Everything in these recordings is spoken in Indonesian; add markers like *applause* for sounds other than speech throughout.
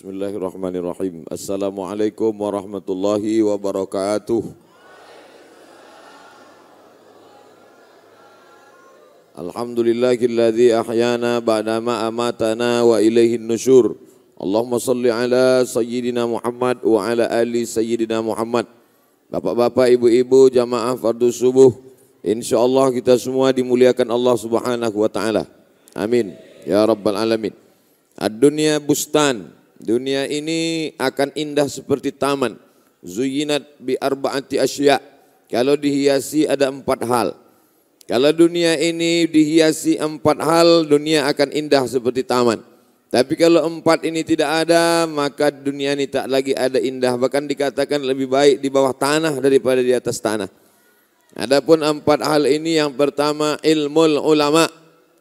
Bismillahirrahmanirrahim. Assalamualaikum warahmatullahi wabarakatuh. Alhamdulillahilladzi ahyana ba'dama amatana wa ilaihin nusyur. Allahumma salli ala sayyidina Muhammad wa ala ali sayyidina Muhammad. Bapak-bapak, ibu-ibu, jamaah fardu subuh. InsyaAllah kita semua dimuliakan Allah subhanahu wa ta'ala. Amin. Ya Rabbal Alamin. Ad-dunya bustan. Dunia ini akan indah seperti taman. Zuyinat bi arba'ati asya. Kalau dihiasi ada empat hal. Kalau dunia ini dihiasi empat hal, dunia akan indah seperti taman. Tapi kalau empat ini tidak ada, maka dunia ini tak lagi ada indah. Bahkan dikatakan lebih baik di bawah tanah daripada di atas tanah. Adapun empat hal ini yang pertama ilmu ulama,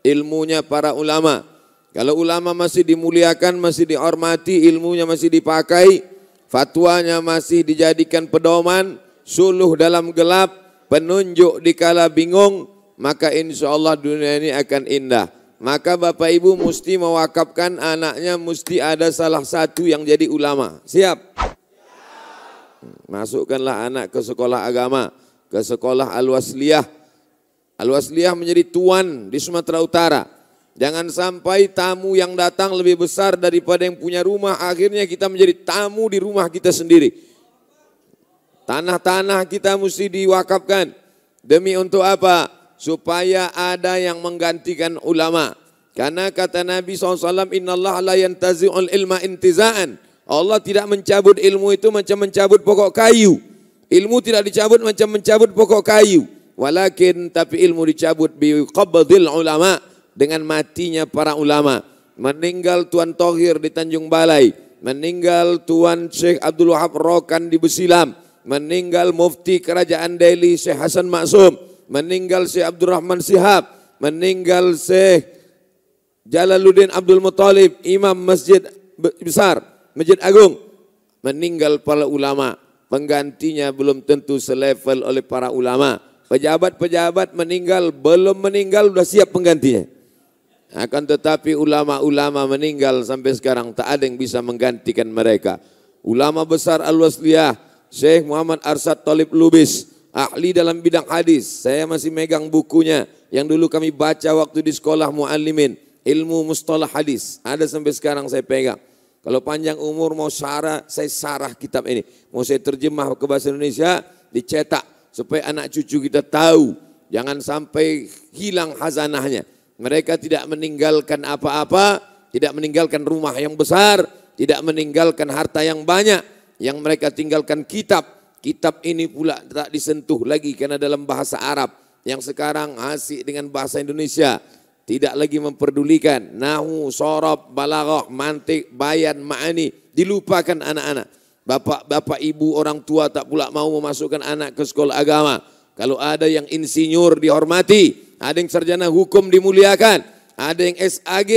ilmunya para ulama. Kalau ulama masih dimuliakan, masih dihormati, ilmunya masih dipakai, fatwanya masih dijadikan pedoman, suluh dalam gelap, penunjuk di kala bingung, maka insya Allah dunia ini akan indah. Maka Bapak Ibu mesti mewakafkan anaknya mesti ada salah satu yang jadi ulama. Siap? Masukkanlah anak ke sekolah agama, ke sekolah Al-Wasliyah. Al-Wasliyah menjadi tuan di Sumatera Utara. Jangan sampai tamu yang datang lebih besar daripada yang punya rumah. Akhirnya kita menjadi tamu di rumah kita sendiri. Tanah-tanah kita mesti diwakafkan. Demi untuk apa? supaya ada yang menggantikan ulama. Karena kata Nabi SAW, Inna Allah la yantazi'ul ilma intiza'an. Allah tidak mencabut ilmu itu macam mencabut pokok kayu. Ilmu tidak dicabut macam mencabut pokok kayu. Walakin tapi ilmu dicabut bi qabdil ulama dengan matinya para ulama. Meninggal Tuan Tohir di Tanjung Balai, meninggal Tuan Syekh Abdul Wahab Rokan di Besilam, meninggal Mufti Kerajaan Delhi Syekh Hasan Maksum, meninggal Syekh Abdurrahman Sihab, meninggal Syekh Jalaluddin Abdul Muttalib, imam masjid besar, masjid agung, meninggal para ulama, penggantinya belum tentu selevel oleh para ulama. Pejabat-pejabat meninggal, belum meninggal sudah siap penggantinya. Akan tetapi ulama-ulama meninggal sampai sekarang tak ada yang bisa menggantikan mereka. Ulama besar Al-Wasliyah, Syekh Muhammad Arsad Talib Lubis, ahli dalam bidang hadis. Saya masih megang bukunya yang dulu kami baca waktu di sekolah muallimin, ilmu mustalah hadis. Ada sampai sekarang saya pegang. Kalau panjang umur mau syarah, saya sarah kitab ini. Mau saya terjemah ke bahasa Indonesia, dicetak supaya anak cucu kita tahu. Jangan sampai hilang hazanahnya. Mereka tidak meninggalkan apa-apa, tidak meninggalkan rumah yang besar, tidak meninggalkan harta yang banyak. Yang mereka tinggalkan kitab, Kitab ini pula tak disentuh lagi karena dalam bahasa Arab yang sekarang asik dengan bahasa Indonesia tidak lagi memperdulikan nahu, sorob, balaghah, mantik, bayan, ma'ani dilupakan anak-anak. Bapak-bapak ibu orang tua tak pula mau memasukkan anak ke sekolah agama. Kalau ada yang insinyur dihormati, ada yang sarjana hukum dimuliakan, ada yang SAG,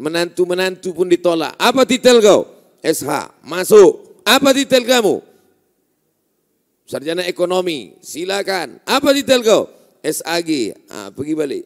menantu-menantu pun ditolak. Apa titel kau? SH, masuk. Apa titel kamu? sarjana ekonomi, silakan. Apa detail kau? SAG, ah, pergi balik.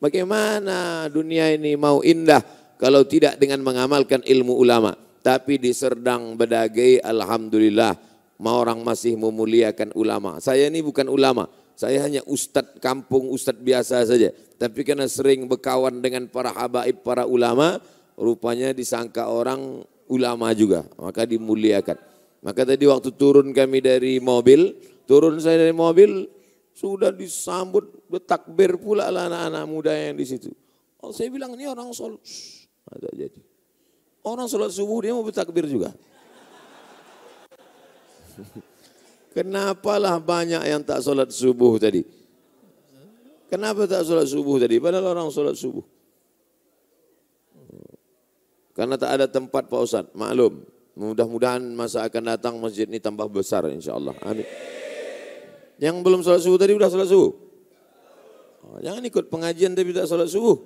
Bagaimana dunia ini mau indah kalau tidak dengan mengamalkan ilmu ulama. Tapi di Serdang Bedagai, Alhamdulillah, orang masih memuliakan ulama. Saya ini bukan ulama, saya hanya ustadz kampung, ustadz biasa saja. Tapi karena sering berkawan dengan para habaib, para ulama, rupanya disangka orang ulama juga, maka dimuliakan. Maka tadi waktu turun kami dari mobil, turun saya dari mobil, sudah disambut bertakbir pula anak-anak muda yang di situ. Oh, saya bilang ini orang sholat, jadi. Orang sholat subuh dia mau bertakbir juga. *laughs* Kenapalah banyak yang tak sholat subuh tadi? Kenapa tak sholat subuh tadi? Padahal orang sholat subuh. Karena tak ada tempat Pak Ustadz, maklum. Mudah-mudahan masa akan datang masjid ini tambah besar insya Allah. Amin. Yang belum sholat subuh tadi udah sholat subuh? Oh, jangan ikut pengajian tapi tidak sholat subuh.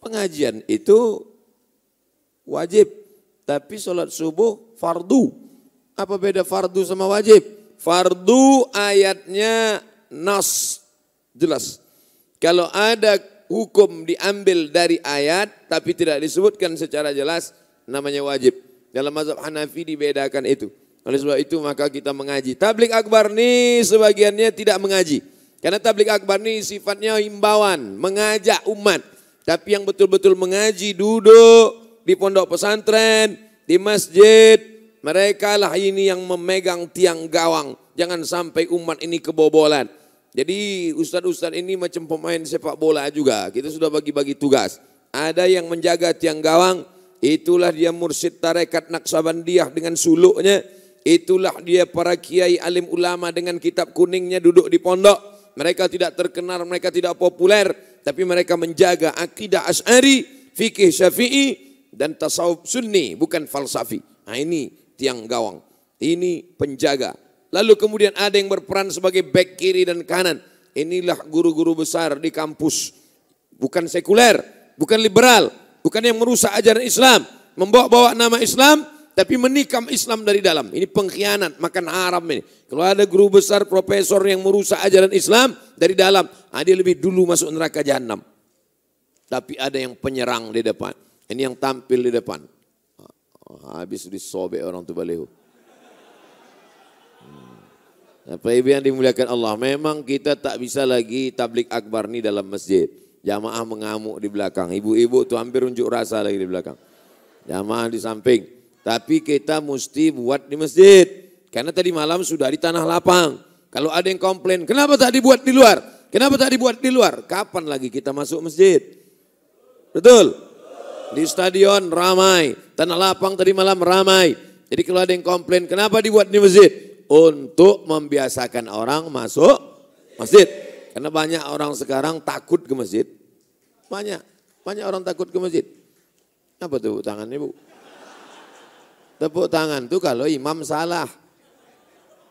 Pengajian itu wajib, tapi sholat subuh fardu. Apa beda fardu sama wajib? Fardu ayatnya nas, jelas. Kalau ada hukum diambil dari ayat tapi tidak disebutkan secara jelas namanya wajib. Dalam mazhab Hanafi dibedakan itu. Oleh sebab itu maka kita mengaji. Tablik akbar ini sebagiannya tidak mengaji. Karena tablik akbar ini sifatnya himbauan, mengajak umat. Tapi yang betul-betul mengaji duduk di pondok pesantren, di masjid, mereka lah ini yang memegang tiang gawang. Jangan sampai umat ini kebobolan. Jadi ustadz-ustadz ini macam pemain sepak bola juga. Kita sudah bagi-bagi tugas. Ada yang menjaga tiang gawang, itulah dia mursyid tarekat Naksabandiyah dengan suluknya. Itulah dia para kiai alim ulama dengan kitab kuningnya duduk di pondok. Mereka tidak terkenal, mereka tidak populer, tapi mereka menjaga akidah Asy'ari, fikih Syafi'i dan tasawuf sunni, bukan falsafi. Nah ini tiang gawang. Ini penjaga. Lalu kemudian ada yang berperan sebagai back kiri dan kanan. Inilah guru-guru besar di kampus. Bukan sekuler, bukan liberal, bukan yang merusak ajaran Islam. Membawa-bawa nama Islam, tapi menikam Islam dari dalam. Ini pengkhianat, makan haram ini. Kalau ada guru besar, profesor yang merusak ajaran Islam dari dalam, ah, dia lebih dulu masuk neraka jahanam. Tapi ada yang penyerang di depan. Ini yang tampil di depan. Habis disobek orang tu balehu. Hmm. Apa ibu yang dimuliakan Allah, memang kita tak bisa lagi tablik akbar ni dalam masjid. Jamaah mengamuk di belakang. Ibu-ibu tu hampir unjuk rasa lagi di belakang. Jamaah di samping. Tapi kita mesti buat di masjid. Karena tadi malam sudah di tanah lapang. Kalau ada yang komplain, kenapa tak dibuat di luar? Kenapa tak dibuat di luar? Kapan lagi kita masuk masjid? Betul? Di stadion ramai, tanah lapang tadi malam ramai. Jadi kalau ada yang komplain, kenapa dibuat di masjid? Untuk membiasakan orang masuk masjid. Karena banyak orang sekarang takut ke masjid. Banyak, banyak orang takut ke masjid. Apa tuh tangannya bu? Tepuk tangan tuh kalau imam salah.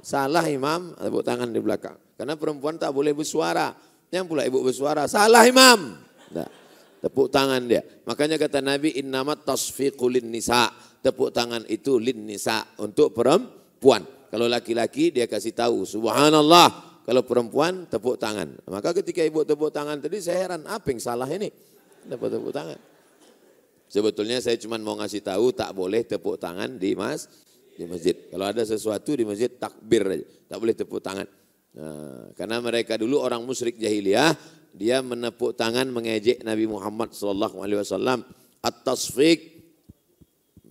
Salah imam, tepuk tangan di belakang. Karena perempuan tak boleh bersuara. Yang pula ibu bersuara, salah imam. Nah, tepuk tangan dia. Makanya kata Nabi, innamat tasfiqulin nisa. Tepuk tangan itu lin nisa, untuk perempuan. Kalau laki-laki dia kasih tahu, subhanallah. Kalau perempuan tepuk tangan. Maka ketika ibu tepuk tangan tadi saya heran, apa yang salah ini? Tepuk tepuk tangan. Sebetulnya saya cuma mau ngasih tahu tak boleh tepuk tangan di mas di masjid. Kalau ada sesuatu di masjid takbir aja, tak boleh tepuk tangan. Nah, karena mereka dulu orang musyrik jahiliyah, dia menepuk tangan mengejek Nabi Muhammad sallallahu alaihi wasallam. At-tasfiq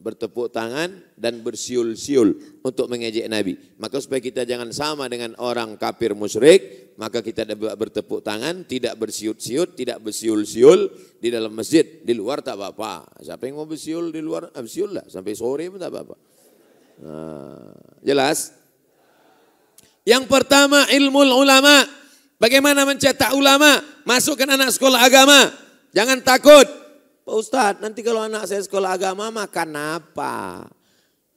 bertepuk tangan dan bersiul-siul untuk mengejek Nabi. Maka supaya kita jangan sama dengan orang kafir musyrik, maka kita bertepuk tangan, tidak bersiut-siut, tidak bersiul-siul di dalam masjid. Di luar tak apa-apa. Siapa yang mau bersiul di luar, ah, bersiul lah. Sampai sore pun tak apa-apa. Nah, jelas? Yang pertama ilmu ulama. Bagaimana mencetak ulama? Masukkan anak sekolah agama. Jangan takut. Pak Ustadz, nanti kalau anak saya sekolah agama makan apa?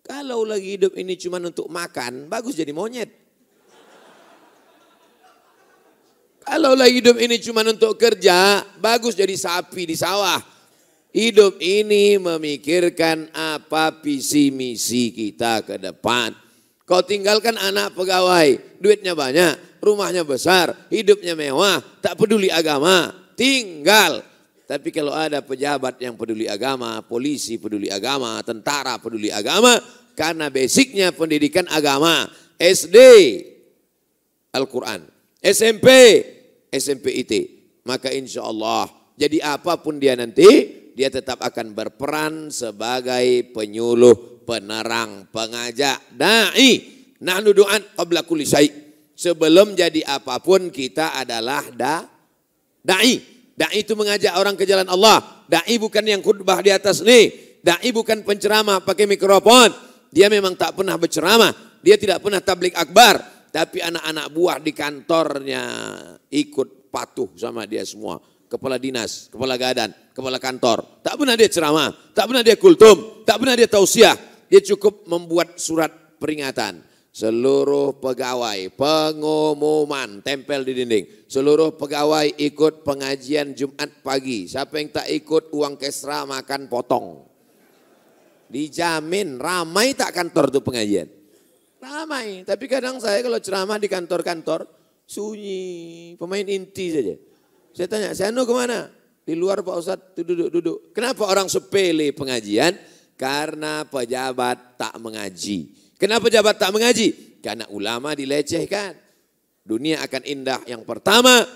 Kalau lagi hidup ini cuma untuk makan, bagus jadi monyet. Kalau lagi hidup ini cuma untuk kerja, bagus jadi sapi di sawah. Hidup ini memikirkan apa visi misi kita ke depan. Kau tinggalkan anak pegawai, duitnya banyak, rumahnya besar, hidupnya mewah, tak peduli agama, tinggal. Tapi kalau ada pejabat yang peduli agama, polisi peduli agama, tentara peduli agama, karena basicnya pendidikan agama, SD Al-Quran, SMP, SMP IT, maka insya Allah jadi apa pun dia nanti, dia tetap akan berperan sebagai penyuluh, penerang, pengajak, da'i. Nahnu du'an qabla kulli Sebelum jadi apa pun kita adalah da, da'i. Dai itu mengajak orang ke jalan Allah. Dai bukan yang khutbah di atas nih. Dai bukan penceramah pakai mikrofon. Dia memang tak pernah berceramah. Dia tidak pernah tablik akbar. Tapi anak-anak buah di kantornya ikut patuh sama dia semua. Kepala dinas, kepala gadan, kepala kantor. Tak pernah dia ceramah, tak pernah dia kultum, tak pernah dia tausiah. Dia cukup membuat surat peringatan Seluruh pegawai, pengumuman tempel di dinding. Seluruh pegawai ikut pengajian Jumat pagi. Siapa yang tak ikut uang kesra makan potong. Dijamin ramai tak kantor tuh pengajian. Ramai, tapi kadang saya kalau ceramah di kantor-kantor sunyi, pemain inti saja. Saya tanya, Seno ke mana? Di luar Pak Ustadz duduk-duduk. Kenapa orang sepele pengajian? Karena pejabat tak mengaji. Kenapa pejabat tak mengaji? Karena ulama dilecehkan. Dunia akan indah yang pertama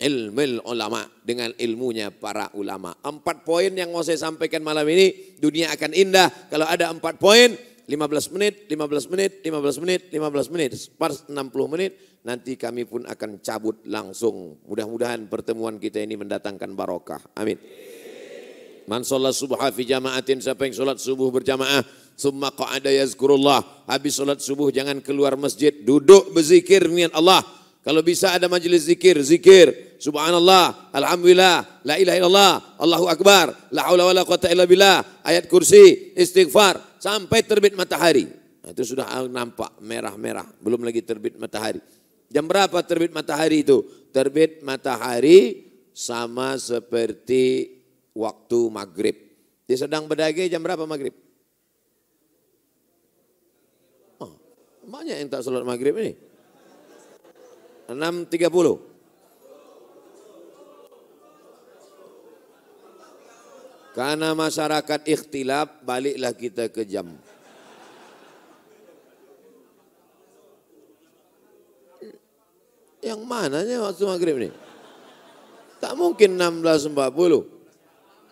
ilmu ulama dengan ilmunya para ulama. Empat poin yang mau saya sampaikan malam ini, dunia akan indah kalau ada empat poin, 15 menit, 15 menit, 15 menit, 15 menit, pas 60 menit, nanti kami pun akan cabut langsung. Mudah-mudahan pertemuan kita ini mendatangkan barokah. Amin. Man sholat subha fi jama'atin, siapa yang sholat subuh berjamaah, summa qa'ada yazkurullah. Habis sholat subuh jangan keluar masjid, duduk berzikir dengan Allah kalau bisa ada majelis zikir, zikir. Subhanallah, Alhamdulillah, La ilaha illallah, Allahu Akbar, La haula wa la quwata illa billah, ayat kursi, istighfar, sampai terbit matahari. Nah, itu sudah nampak merah-merah, belum lagi terbit matahari. Jam berapa terbit matahari itu? Terbit matahari sama seperti waktu maghrib. Di sedang berdage jam berapa maghrib? Oh, banyak yang tak sholat maghrib ini. 6.30. Karena masyarakat ikhtilaf, baliklah kita ke jam. Yang mananya waktu maghrib ini? Tak mungkin 16.40.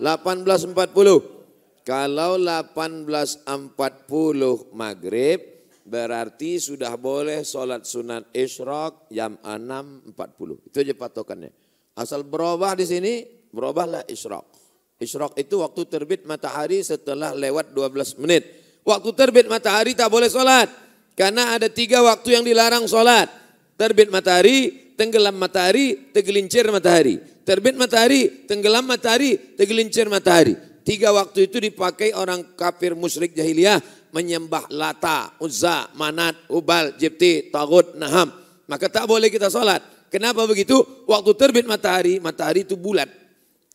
18.40. Kalau 18.40 maghrib, Berarti sudah boleh sholat sunat isyraq jam 6.40. Itu aja patokannya. Asal berubah di sini, berubahlah isyraq. Isyraq itu waktu terbit matahari setelah lewat 12 menit. Waktu terbit matahari tak boleh sholat. Karena ada tiga waktu yang dilarang sholat. Terbit matahari, tenggelam matahari, tegelincir matahari. Terbit matahari, tenggelam matahari, tegelincir matahari. Tiga waktu itu dipakai orang kafir musyrik jahiliyah menyembah Lata, Uzza, Manat, Ubal, Jibti, Tagut, Naham. Maka tak boleh kita sholat. Kenapa begitu? Waktu terbit matahari, matahari itu bulat.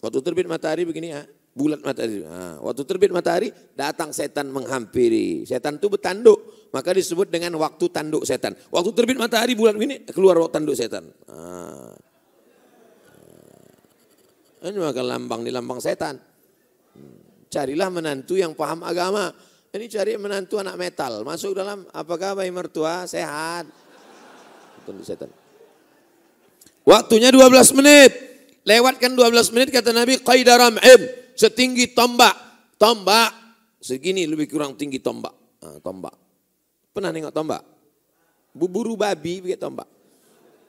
Waktu terbit matahari begini ya, bulat matahari. Nah, waktu terbit matahari datang setan menghampiri. Setan itu bertanduk, maka disebut dengan waktu tanduk setan. Waktu terbit matahari bulat begini keluar waktu tanduk setan. Nah. Ini maka lambang di lambang setan. Hmm. Carilah menantu yang paham agama. Ini cari menantu anak metal. Masuk dalam, apakah bayi mertua? Sehat. Tunduk setan. Waktunya 12 menit. Lewatkan 12 menit kata Nabi, qaidaram im. Setinggi tombak. Tombak. Segini lebih kurang tinggi tombak. Nah, tombak. Pernah nengok tombak? Buburu babi begitu tombak.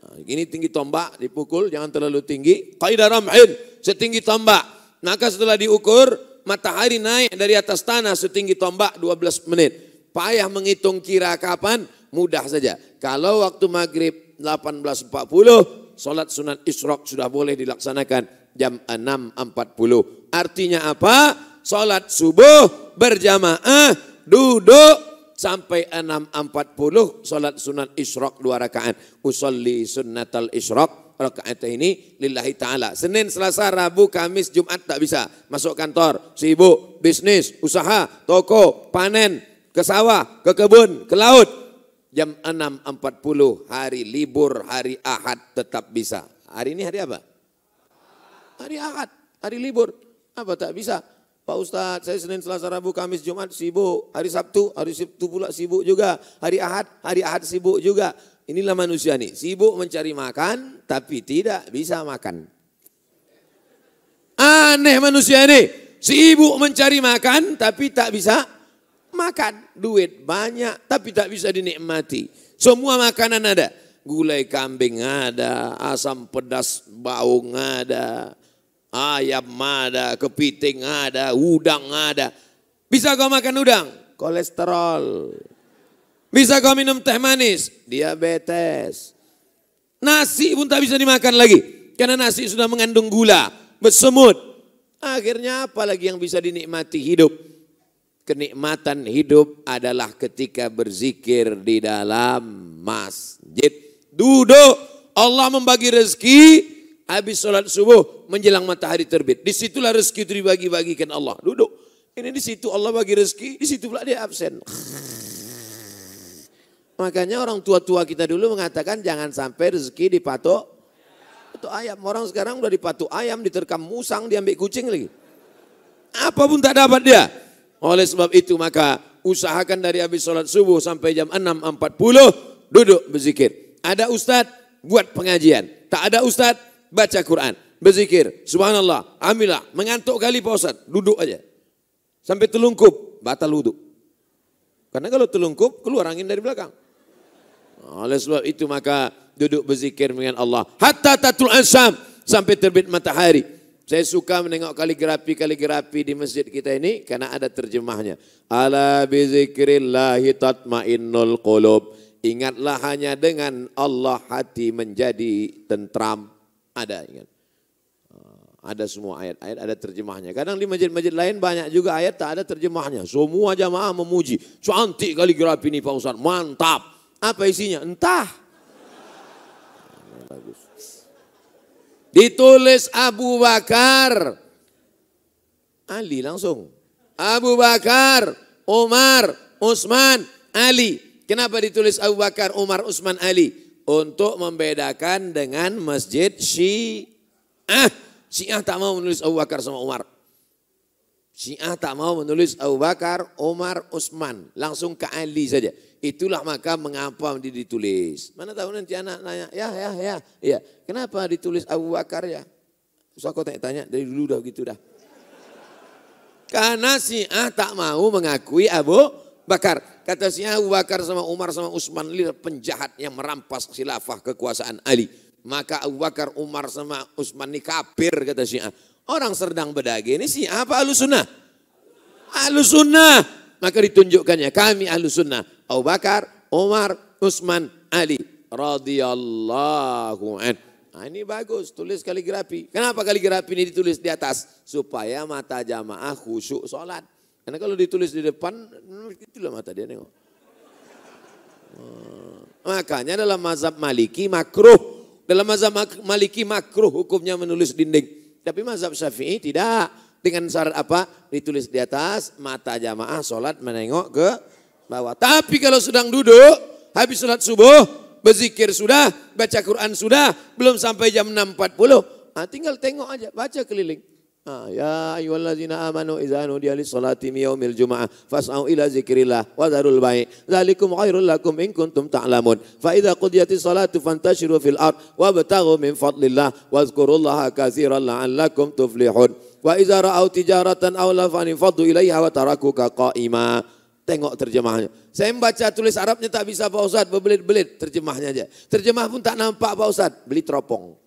Nah, gini tinggi tombak, dipukul, jangan terlalu tinggi. Qaidaram im. Setinggi tombak. Maka setelah diukur, matahari naik dari atas tanah setinggi tombak 12 menit. Payah menghitung kira kapan, mudah saja. Kalau waktu maghrib 18.40, sholat sunat isyrok sudah boleh dilaksanakan jam 6.40. Artinya apa? Sholat subuh berjamaah, duduk sampai 6.40, sholat sunat isyrok dua rakaat. Usolli sunnatal isyrok rakaat ini lillahi ta'ala. Senin, Selasa, Rabu, Kamis, Jumat tak bisa. Masuk kantor, sibuk, bisnis, usaha, toko, panen, ke sawah, ke kebun, ke laut. Jam 6.40 hari libur, hari Ahad tetap bisa. Hari ini hari apa? Hari Ahad, hari libur. Apa tak bisa? Pak Ustadz, saya Senin, Selasa, Rabu, Kamis, Jumat sibuk. Hari Sabtu, hari Sabtu pula sibuk juga. Hari Ahad, hari Ahad sibuk juga. Inilah manusia nih, sibuk mencari makan tapi tidak bisa makan. Aneh manusia ini, sibuk mencari makan tapi tak bisa makan. Duit banyak tapi tak bisa dinikmati. Semua makanan ada. Gulai kambing ada, asam pedas baung ada, ayam ada, kepiting ada, udang ada. Bisa kau makan udang? Kolesterol. Bisa kau minum teh manis? Diabetes. Nasi pun tak bisa dimakan lagi. Karena nasi sudah mengandung gula, bersemut. Akhirnya apa lagi yang bisa dinikmati hidup? Kenikmatan hidup adalah ketika berzikir di dalam masjid. Duduk, Allah membagi rezeki, habis sholat subuh menjelang matahari terbit. Di situlah rezeki itu dibagi-bagikan Allah. Duduk. Ini di situ Allah bagi rezeki, di situ pula dia absen. Makanya orang tua-tua kita dulu mengatakan jangan sampai rezeki dipatok patok ayam. Orang sekarang udah dipatok ayam, diterkam musang, diambil kucing lagi. Apa pun tak dapat dia. Oleh sebab itu maka usahakan dari habis sholat subuh sampai jam 6.40 duduk berzikir. Ada ustadz buat pengajian. Tak ada ustadz baca Quran. Berzikir. Subhanallah. Alhamdulillah. Mengantuk kali Pak. Duduk aja. Sampai telungkup. Batal wudhu. Karena kalau telungkup keluar angin dari belakang. Oleh sebab itu maka duduk berzikir dengan Allah. Hatta tatul asam sampai terbit matahari. Saya suka menengok kaligrafi-kaligrafi di masjid kita ini karena ada terjemahnya. Ala bizikrillahi tatmainnul qulub. Ingatlah hanya dengan Allah hati menjadi tentram. Ada ingat. Ah, ada semua ayat-ayat, ada terjemahnya. Kadang di masjid-masjid lain banyak juga ayat tak ada terjemahnya. Semua jamaah memuji. Cantik kaligrafi ini Pak Ustaz, mantap. Apa isinya? Entah. Bagus. Ditulis Abu Bakar. Ali langsung. Abu Bakar, Umar, Utsman, Ali. Kenapa ditulis Abu Bakar, Umar, Utsman, Ali? Untuk membedakan dengan masjid Syiah. Syiah tak mau menulis Abu Bakar sama Umar. Syiah tak mau menulis Abu Bakar, Umar, Utsman. Langsung ke Ali saja. Itulah maka mengapa ditulis. Mana tahu nanti anak nanya, ya ya ya, ya. Kenapa ditulis Abu Bakar ya? Terus aku tanya-tanya dari dulu dah gitu dah. Karena si ah tak mau mengakui Abu Bakar. Kata si Abu Bakar sama Umar sama Utsman ini penjahat yang merampas khilafah kekuasaan Ali. Maka Abu Bakar, Umar sama Utsman ini kafir kata si Orang sedang berdagi ini si apa alusunah? Alusunah. Maka ditunjukkannya kami ahlu sunnah. Abu Bakar, Umar, Utsman, Ali radhiyallahu an. Nah, ini bagus, tulis kaligrafi. Kenapa kaligrafi ini ditulis di atas? Supaya mata jamaah khusyuk sholat. Karena kalau ditulis di depan, itulah mata dia nengok. Hmm. Makanya dalam mazhab maliki makruh. Dalam mazhab maliki makruh hukumnya menulis dinding. Tapi mazhab syafi'i tidak. Dengan syarat apa? Ditulis di atas, mata jamaah sholat menengok ke bawah. Tapi kalau sedang duduk, habis sholat subuh, berzikir sudah, baca Quran sudah, belum sampai jam 6.40. Nah, tinggal tengok aja, baca keliling. Ah, ya ayyuhallazina amanu idza nudiya lis-salati yaumil jumu'ah fas'au ila zikrillah wa dzarul bai' dzalikum khairul lakum in kuntum ta'lamun fa salatu fantashiru fil ard wabtaghu min fadlillah wadhkurullaha katsiran la'allakum tuflihun wa idza ra'au tijaratan aw lafan faddu ilaiha wa tarakuka qa'ima Tengok terjemahnya. Saya membaca tulis Arabnya tak bisa Pak Ustaz, berbelit-belit terjemahnya aja. Terjemah pun tak nampak Pak Ustaz, beli teropong.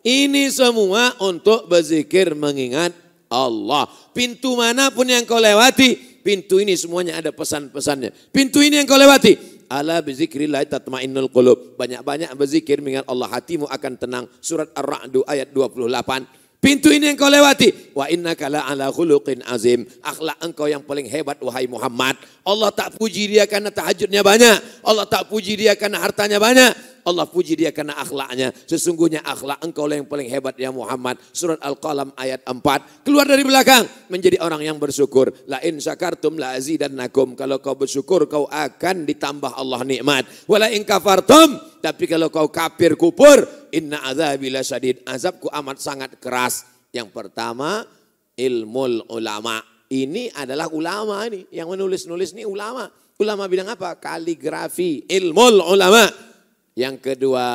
Ini semua untuk berzikir mengingat Allah. Pintu mana pun yang kau lewati, pintu ini semuanya ada pesan-pesannya. Pintu ini yang kau lewati, ala bizikrillah tatmainnul qulub. Banyak-banyak berzikir mengingat Allah, hatimu akan tenang. Surat Ar-Ra'd ayat 28. Pintu ini yang kau lewati. Wa inna kala ala khuluqin azim. Akhlak engkau yang paling hebat wahai Muhammad. Allah tak puji dia karena tahajudnya banyak. Allah tak puji dia karena hartanya banyak. Allah puji dia karena akhlaknya. Sesungguhnya akhlak engkau yang paling hebat ya Muhammad. Surat Al-Qalam ayat 4. Keluar dari belakang menjadi orang yang bersyukur. La in syakartum la azidannakum. Kalau kau bersyukur kau akan ditambah Allah nikmat. Wala in kafartum. Tapi kalau kau kafir kupur. Inna azabila syadid. Azabku amat sangat keras. Yang pertama ilmu ulama. Ini adalah ulama ini. Yang menulis-nulis ini ulama. Ulama bilang apa? Kaligrafi. Ilmu ulama. Yang kedua,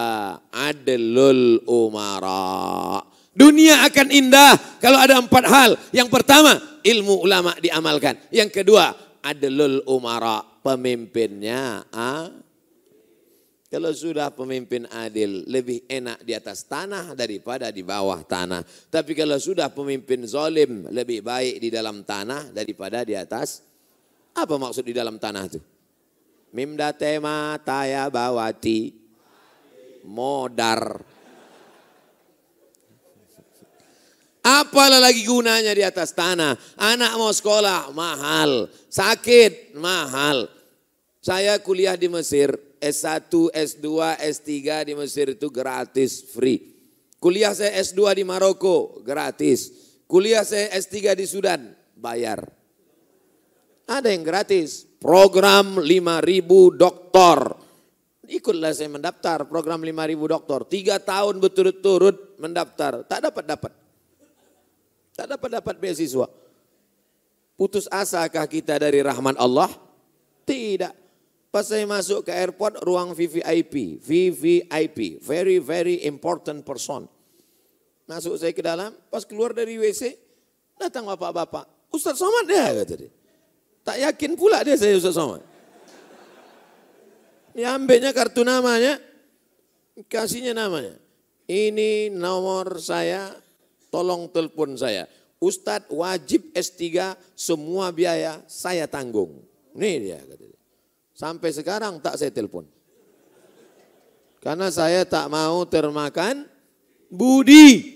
adlul umara. Dunia akan indah kalau ada empat hal. Yang pertama, ilmu ulama diamalkan. Yang kedua, adlul umara. Pemimpinnya ah, kalau sudah pemimpin adil, lebih enak di atas tanah daripada di bawah tanah. Tapi kalau sudah pemimpin zolim, lebih baik di dalam tanah daripada di atas. Apa maksud di dalam tanah itu? Mimda tema taya bawati modar. Apalah lagi gunanya di atas tanah? Anak mau sekolah mahal, sakit mahal. Saya kuliah di Mesir, S1, S2, S3 di Mesir itu gratis, free. Kuliah saya S2 di Maroko, gratis. Kuliah saya S3 di Sudan, bayar. Ada yang gratis. Program 5000 doktor Ikutlah saya mendaftar program 5000 doktor. Tiga tahun berturut-turut mendaftar. Tak dapat-dapat. Tak dapat-dapat beasiswa. Putus asakah kita dari rahman Allah? Tidak. Pas saya masuk ke airport, ruang VVIP. VVIP, very very important person. Masuk saya ke dalam, pas keluar dari WC, datang bapak-bapak. Ustaz Somad dia, kata dia. Tak yakin pula dia saya Ustaz Somad. Ya ambilnya kartu namanya, kasihnya namanya. Ini nomor saya, tolong telepon saya. Ustadz wajib S3 semua biaya saya tanggung. Ini dia katanya. Sampai sekarang tak saya telepon. Karena saya tak mau termakan budi.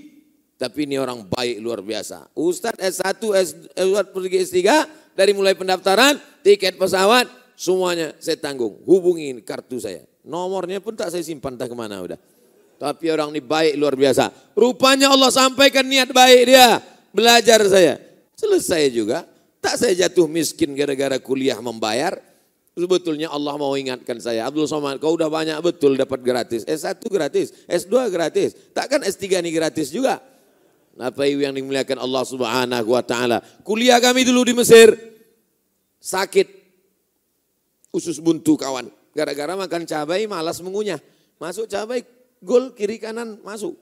Tapi ini orang baik luar biasa. Ustadz S1, S2, S3 dari mulai pendaftaran, tiket pesawat, Semuanya saya tanggung. Hubungi kartu saya. Nomornya pun tak saya simpan tak ke mana udah. Tapi orang ini baik luar biasa. Rupanya Allah sampaikan niat baik dia. Belajar saya. Selesai juga. Tak saya jatuh miskin gara-gara kuliah membayar. Sebetulnya Allah mau ingatkan saya. Abdul Somad kau udah banyak betul dapat gratis. S1 gratis. S2 gratis. Takkan S3 ini gratis juga. Apa yang dimuliakan Allah subhanahu wa ta'ala. Kuliah kami dulu di Mesir. Sakit usus buntu kawan. Gara-gara makan cabai malas mengunyah. Masuk cabai, gol kiri kanan masuk.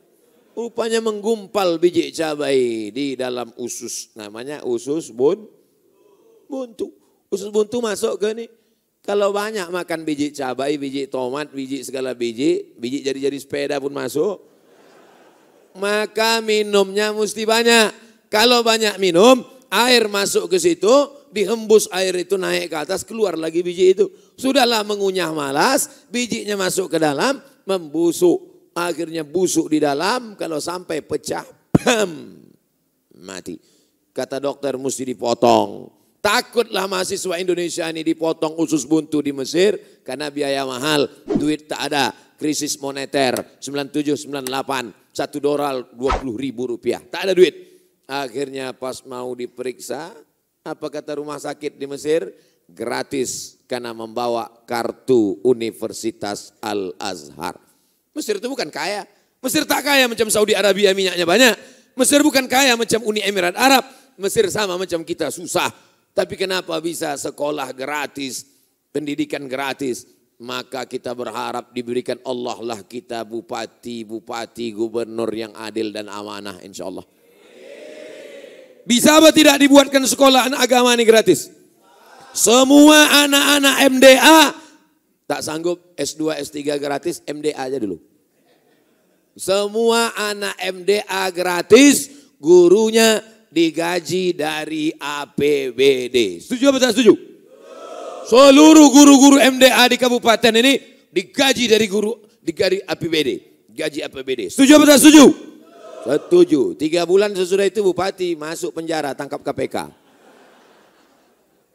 Rupanya menggumpal biji cabai di dalam usus. Namanya usus bun, buntu. Usus buntu masuk ke ini. Kalau banyak makan biji cabai, biji tomat, biji segala biji, biji jadi-jadi sepeda pun masuk. Maka minumnya mesti banyak. Kalau banyak minum, air masuk ke situ, dihembus air itu naik ke atas, keluar lagi biji itu. Sudahlah mengunyah malas, bijinya masuk ke dalam, membusuk. Akhirnya busuk di dalam, kalau sampai pecah, bam, mati. Kata dokter mesti dipotong. Takutlah mahasiswa Indonesia ini dipotong usus buntu di Mesir karena biaya mahal, duit tak ada, krisis moneter 97 98 satu dolar 20 ribu rupiah, tak ada duit. Akhirnya pas mau diperiksa, apa kata rumah sakit di Mesir? Gratis karena membawa kartu Universitas Al-Azhar. Mesir itu bukan kaya. Mesir tak kaya macam Saudi Arabia minyaknya banyak. Mesir bukan kaya macam Uni Emirat Arab. Mesir sama macam kita susah. Tapi kenapa bisa sekolah gratis, pendidikan gratis? Maka kita berharap diberikan Allah lah kita bupati, bupati, gubernur yang adil dan amanah insya Allah. Bisa apa tidak dibuatkan sekolah anak agama ini gratis? Semua anak-anak MDA tak sanggup S2, S3 gratis, MDA aja dulu. Semua anak MDA gratis, gurunya digaji dari APBD. Setuju apa tak setuju? Seluruh guru-guru MDA di kabupaten ini digaji dari guru, digaji APBD. Gaji APBD. Setuju apa tak setuju? Setuju. Tiga bulan sesudah itu bupati masuk penjara tangkap KPK.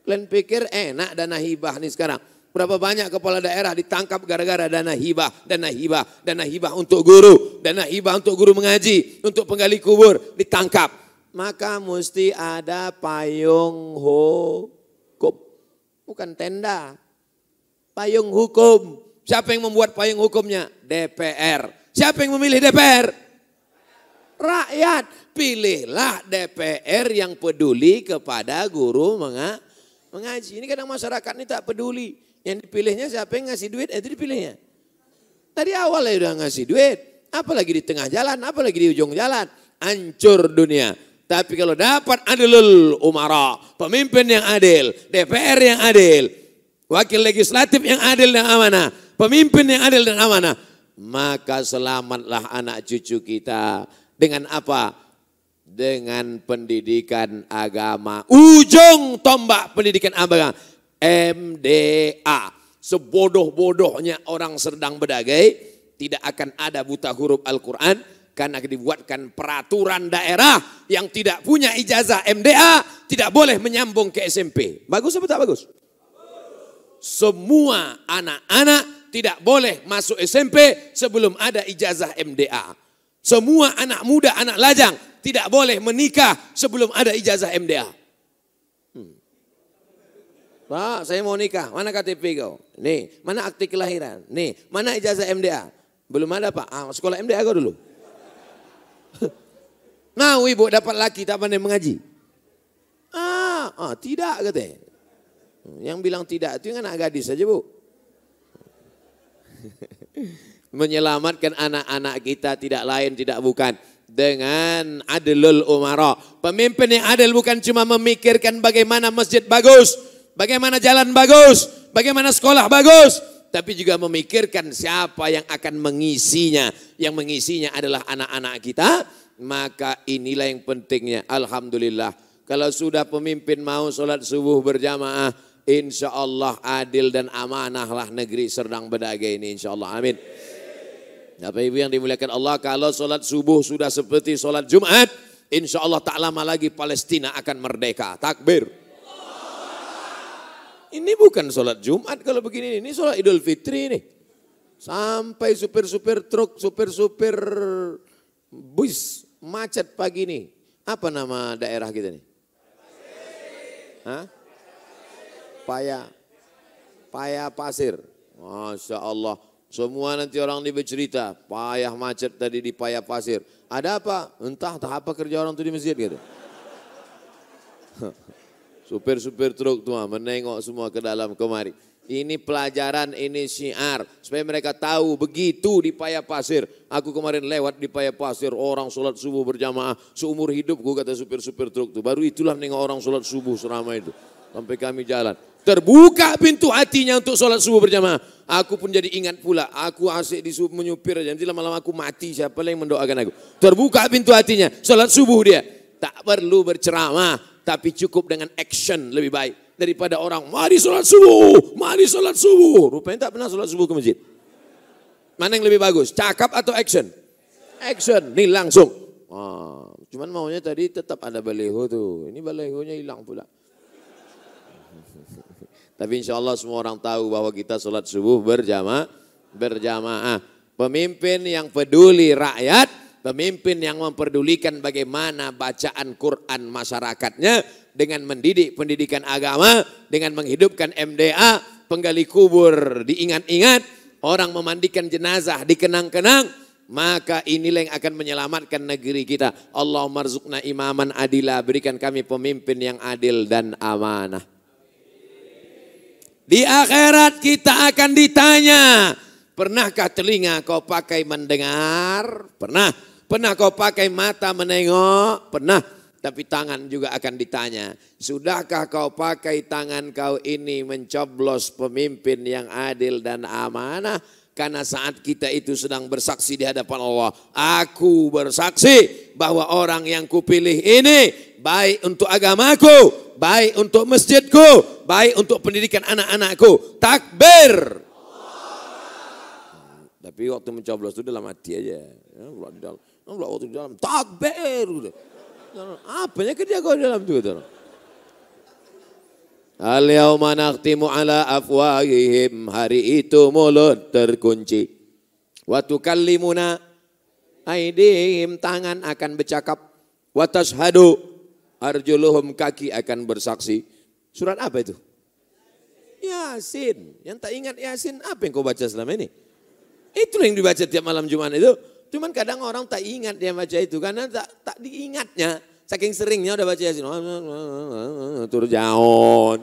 Kalian pikir enak dana hibah nih sekarang. Berapa banyak kepala daerah ditangkap gara-gara dana hibah, dana hibah, dana hibah untuk guru, dana hibah untuk guru mengaji, untuk penggali kubur, ditangkap. Maka mesti ada payung hukum. Bukan tenda. Payung hukum. Siapa yang membuat payung hukumnya? DPR. Siapa yang memilih DPR? Rakyat. Pilihlah DPR yang peduli kepada guru mengaji. Ini kadang masyarakat ini tak peduli. Yang dipilihnya siapa yang ngasih duit, itu dipilihnya. Tadi awal ya udah ngasih duit. Apalagi di tengah jalan, apalagi di ujung jalan. Hancur dunia. Tapi kalau dapat adilul umara, pemimpin yang adil, DPR yang adil, wakil legislatif yang adil dan amanah, pemimpin yang adil dan amanah, maka selamatlah anak cucu kita dengan apa? Dengan pendidikan agama. Ujung tombak pendidikan agama. MDA. Sebodoh-bodohnya orang sedang berdagai, tidak akan ada buta huruf Al-Quran, karena dibuatkan peraturan daerah yang tidak punya ijazah MDA, tidak boleh menyambung ke SMP. Bagus apa tak bagus? Semua anak-anak tidak boleh masuk SMP sebelum ada ijazah MDA. Semua anak muda, anak lajang tidak boleh menikah sebelum ada ijazah MDA. Hmm. Pak, saya mau nikah. Mana KTP kau? Nih, mana akte kelahiran? Nih, mana ijazah MDA? Belum ada Pak. Ah, sekolah MDA kau dulu. *laughs* Mau ibu dapat laki tak pandai mengaji. Ah, ah tidak katanya. Yang bilang tidak itu yang anak gadis saja bu. *laughs* Menyelamatkan anak-anak kita tidak lain tidak bukan dengan adilul umara. Pemimpin yang adil bukan cuma memikirkan bagaimana masjid bagus, bagaimana jalan bagus, bagaimana sekolah bagus, tapi juga memikirkan siapa yang akan mengisinya. Yang mengisinya adalah anak-anak kita, maka inilah yang pentingnya. Alhamdulillah. Kalau sudah pemimpin mau sholat subuh berjamaah, insya Allah adil dan amanahlah negeri Serdang Bedagai ini insya Allah. Amin. Bapak Ibu yang dimuliakan Allah, kalau sholat subuh sudah seperti sholat Jumat, insya Allah tak lama lagi Palestina akan merdeka. Takbir. Ini bukan sholat Jumat kalau begini, ini sholat Idul Fitri ini. Sampai supir-supir truk, supir-supir bus macet pagi ini. Apa nama daerah kita nih? Paya. Paya Pasir. Masya Allah. Semua nanti orang ini bercerita, payah macet tadi di payah pasir. Ada apa? Entah, tak apa kerja orang itu di masjid gitu. *laughs* Supir-supir truk tuh menengok semua ke dalam kemari. Ini pelajaran, ini syiar. Supaya mereka tahu begitu di payah pasir. Aku kemarin lewat di payah pasir, orang sholat subuh berjamaah. Seumur hidupku kata supir-supir truk itu. Baru itulah nengok orang sholat subuh selama itu. Sampai kami jalan. Terbuka pintu hatinya untuk sholat subuh berjamaah. Aku pun jadi ingat pula, aku asik di menyupir aja. Nanti lama-lama aku mati, siapa yang mendoakan aku. Terbuka pintu hatinya, sholat subuh dia. Tak perlu berceramah, tapi cukup dengan action lebih baik. Daripada orang, mari sholat subuh, mari sholat subuh. Rupanya tak pernah sholat subuh ke masjid. Mana yang lebih bagus, cakap atau action? Action, nih langsung. Ah, cuman maunya tadi tetap ada baleho tuh. Ini balehonya hilang pula. Tapi insya Allah semua orang tahu bahwa kita sholat subuh berjamaah. berjamaah. Pemimpin yang peduli rakyat, pemimpin yang memperdulikan bagaimana bacaan Quran masyarakatnya dengan mendidik pendidikan agama, dengan menghidupkan MDA, penggali kubur diingat-ingat, orang memandikan jenazah dikenang-kenang, maka inilah yang akan menyelamatkan negeri kita. Allah marzukna imaman adila, berikan kami pemimpin yang adil dan amanah. Di akhirat kita akan ditanya, pernahkah telinga kau pakai mendengar? Pernah. Pernah kau pakai mata menengok? Pernah. Tapi tangan juga akan ditanya, sudahkah kau pakai tangan kau ini mencoblos pemimpin yang adil dan amanah? Karena saat kita itu sedang bersaksi di hadapan Allah. Aku bersaksi bahwa orang yang kupilih ini baik untuk agamaku, baik untuk masjidku, baik untuk pendidikan anak-anakku. Takbir. Tapi waktu mencoblos itu dalam hati aja. Ya, di dalam, waktu di dalam takbir. Apanya kerja kau di dalam itu? Al yauma nakhtimu ala afwahihim hari itu mulut terkunci. Wa tukallimuna aidihim tangan akan bercakap. Wa tashhadu arjuluhum kaki akan bersaksi. Surat apa itu? Yasin. Yang tak ingat Yasin, apa yang kau baca selama ini? Itu yang dibaca tiap malam Jumat itu. Cuman kadang orang tak ingat dia baca itu karena tak, tak diingatnya. Saking seringnya udah baca Yasin. Tur jauh.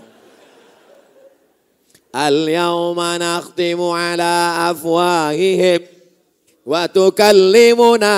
Al yawma nakhtimu ala afwahihim wa tukallimuna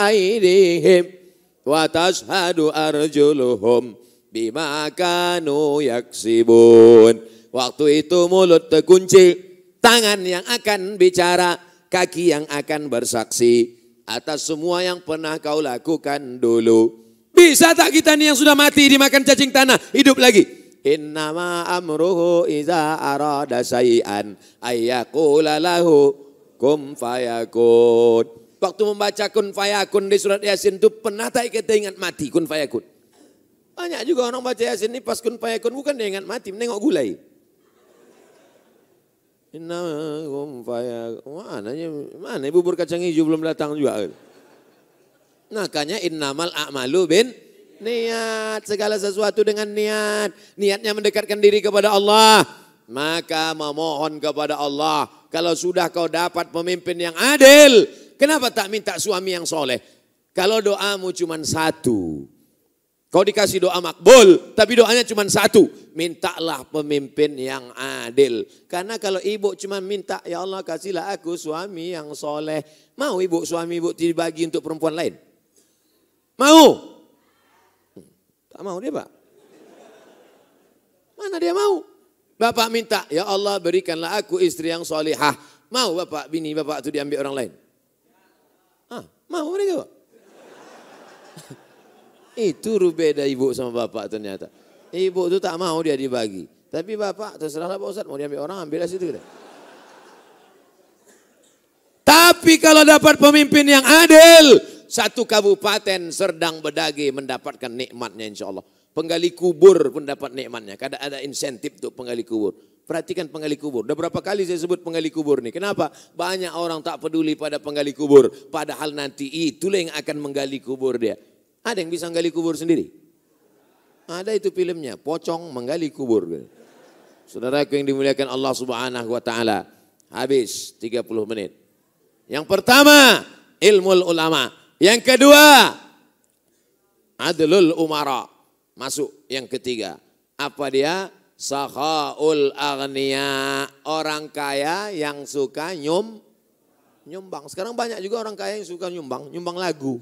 aydihim wa tashhadu arjuluhum bima kanu yaksibun. Waktu itu mulut terkunci, tangan yang akan bicara, kaki yang akan bersaksi atas semua yang pernah kau lakukan dulu. Bisa tak kita nih yang sudah mati dimakan cacing tanah, hidup lagi? Innama amruhu iza arada sayan ayyakula kum fayakun. Waktu membaca kun fayakun di surat Yasin itu pernah tak kita ingat mati kun fayakun? Banyak juga orang baca Yasin ini pas kun fayakun bukan dia ingat mati, menengok gulai. Inna kum fayakun. Mana, mana bubur kacang hijau belum datang juga. Makanya innamal a'malu bin Niat segala sesuatu dengan niat. Niatnya mendekatkan diri kepada Allah. Maka memohon kepada Allah. Kalau sudah kau dapat pemimpin yang adil. Kenapa tak minta suami yang soleh? Kalau doamu cuma satu. Kau dikasih doa makbul, tapi doanya cuma satu. Mintalah pemimpin yang adil. Karena kalau ibu cuma minta, ya Allah kasihlah aku suami yang soleh. Mau ibu suami ibu dibagi untuk perempuan lain? Mau? Tak mau dia pak. Mana dia mau? Bapak minta, ya Allah berikanlah aku istri yang solihah. Mau bapak, bini bapak itu diambil orang lain? Mau mereka pak? Itu beda ibu sama bapak ternyata. Ibu itu tak mau dia dibagi. Tapi bapak terserahlah Pak Ustaz mau diambil orang ambil situ. Tapi kalau dapat pemimpin yang adil, satu kabupaten Serdang Bedagi mendapatkan nikmatnya insya Allah. Penggali kubur pun dapat nikmatnya. Kadang ada insentif untuk penggali kubur. Perhatikan penggali kubur. Udah berapa kali saya sebut penggali kubur nih. Kenapa? Banyak orang tak peduli pada penggali kubur. Padahal nanti itulah yang akan menggali kubur dia. Ada yang bisa menggali kubur sendiri? Ada itu filmnya. Pocong menggali kubur. Saudaraku yang dimuliakan Allah subhanahu wa ta'ala. Habis 30 menit. Yang pertama, ilmu ulama. Yang kedua, adlul umara. Masuk yang ketiga. Apa dia? Sahaul agniya. Orang kaya yang suka nyum, nyumbang. Sekarang banyak juga orang kaya yang suka nyumbang, nyumbang lagu.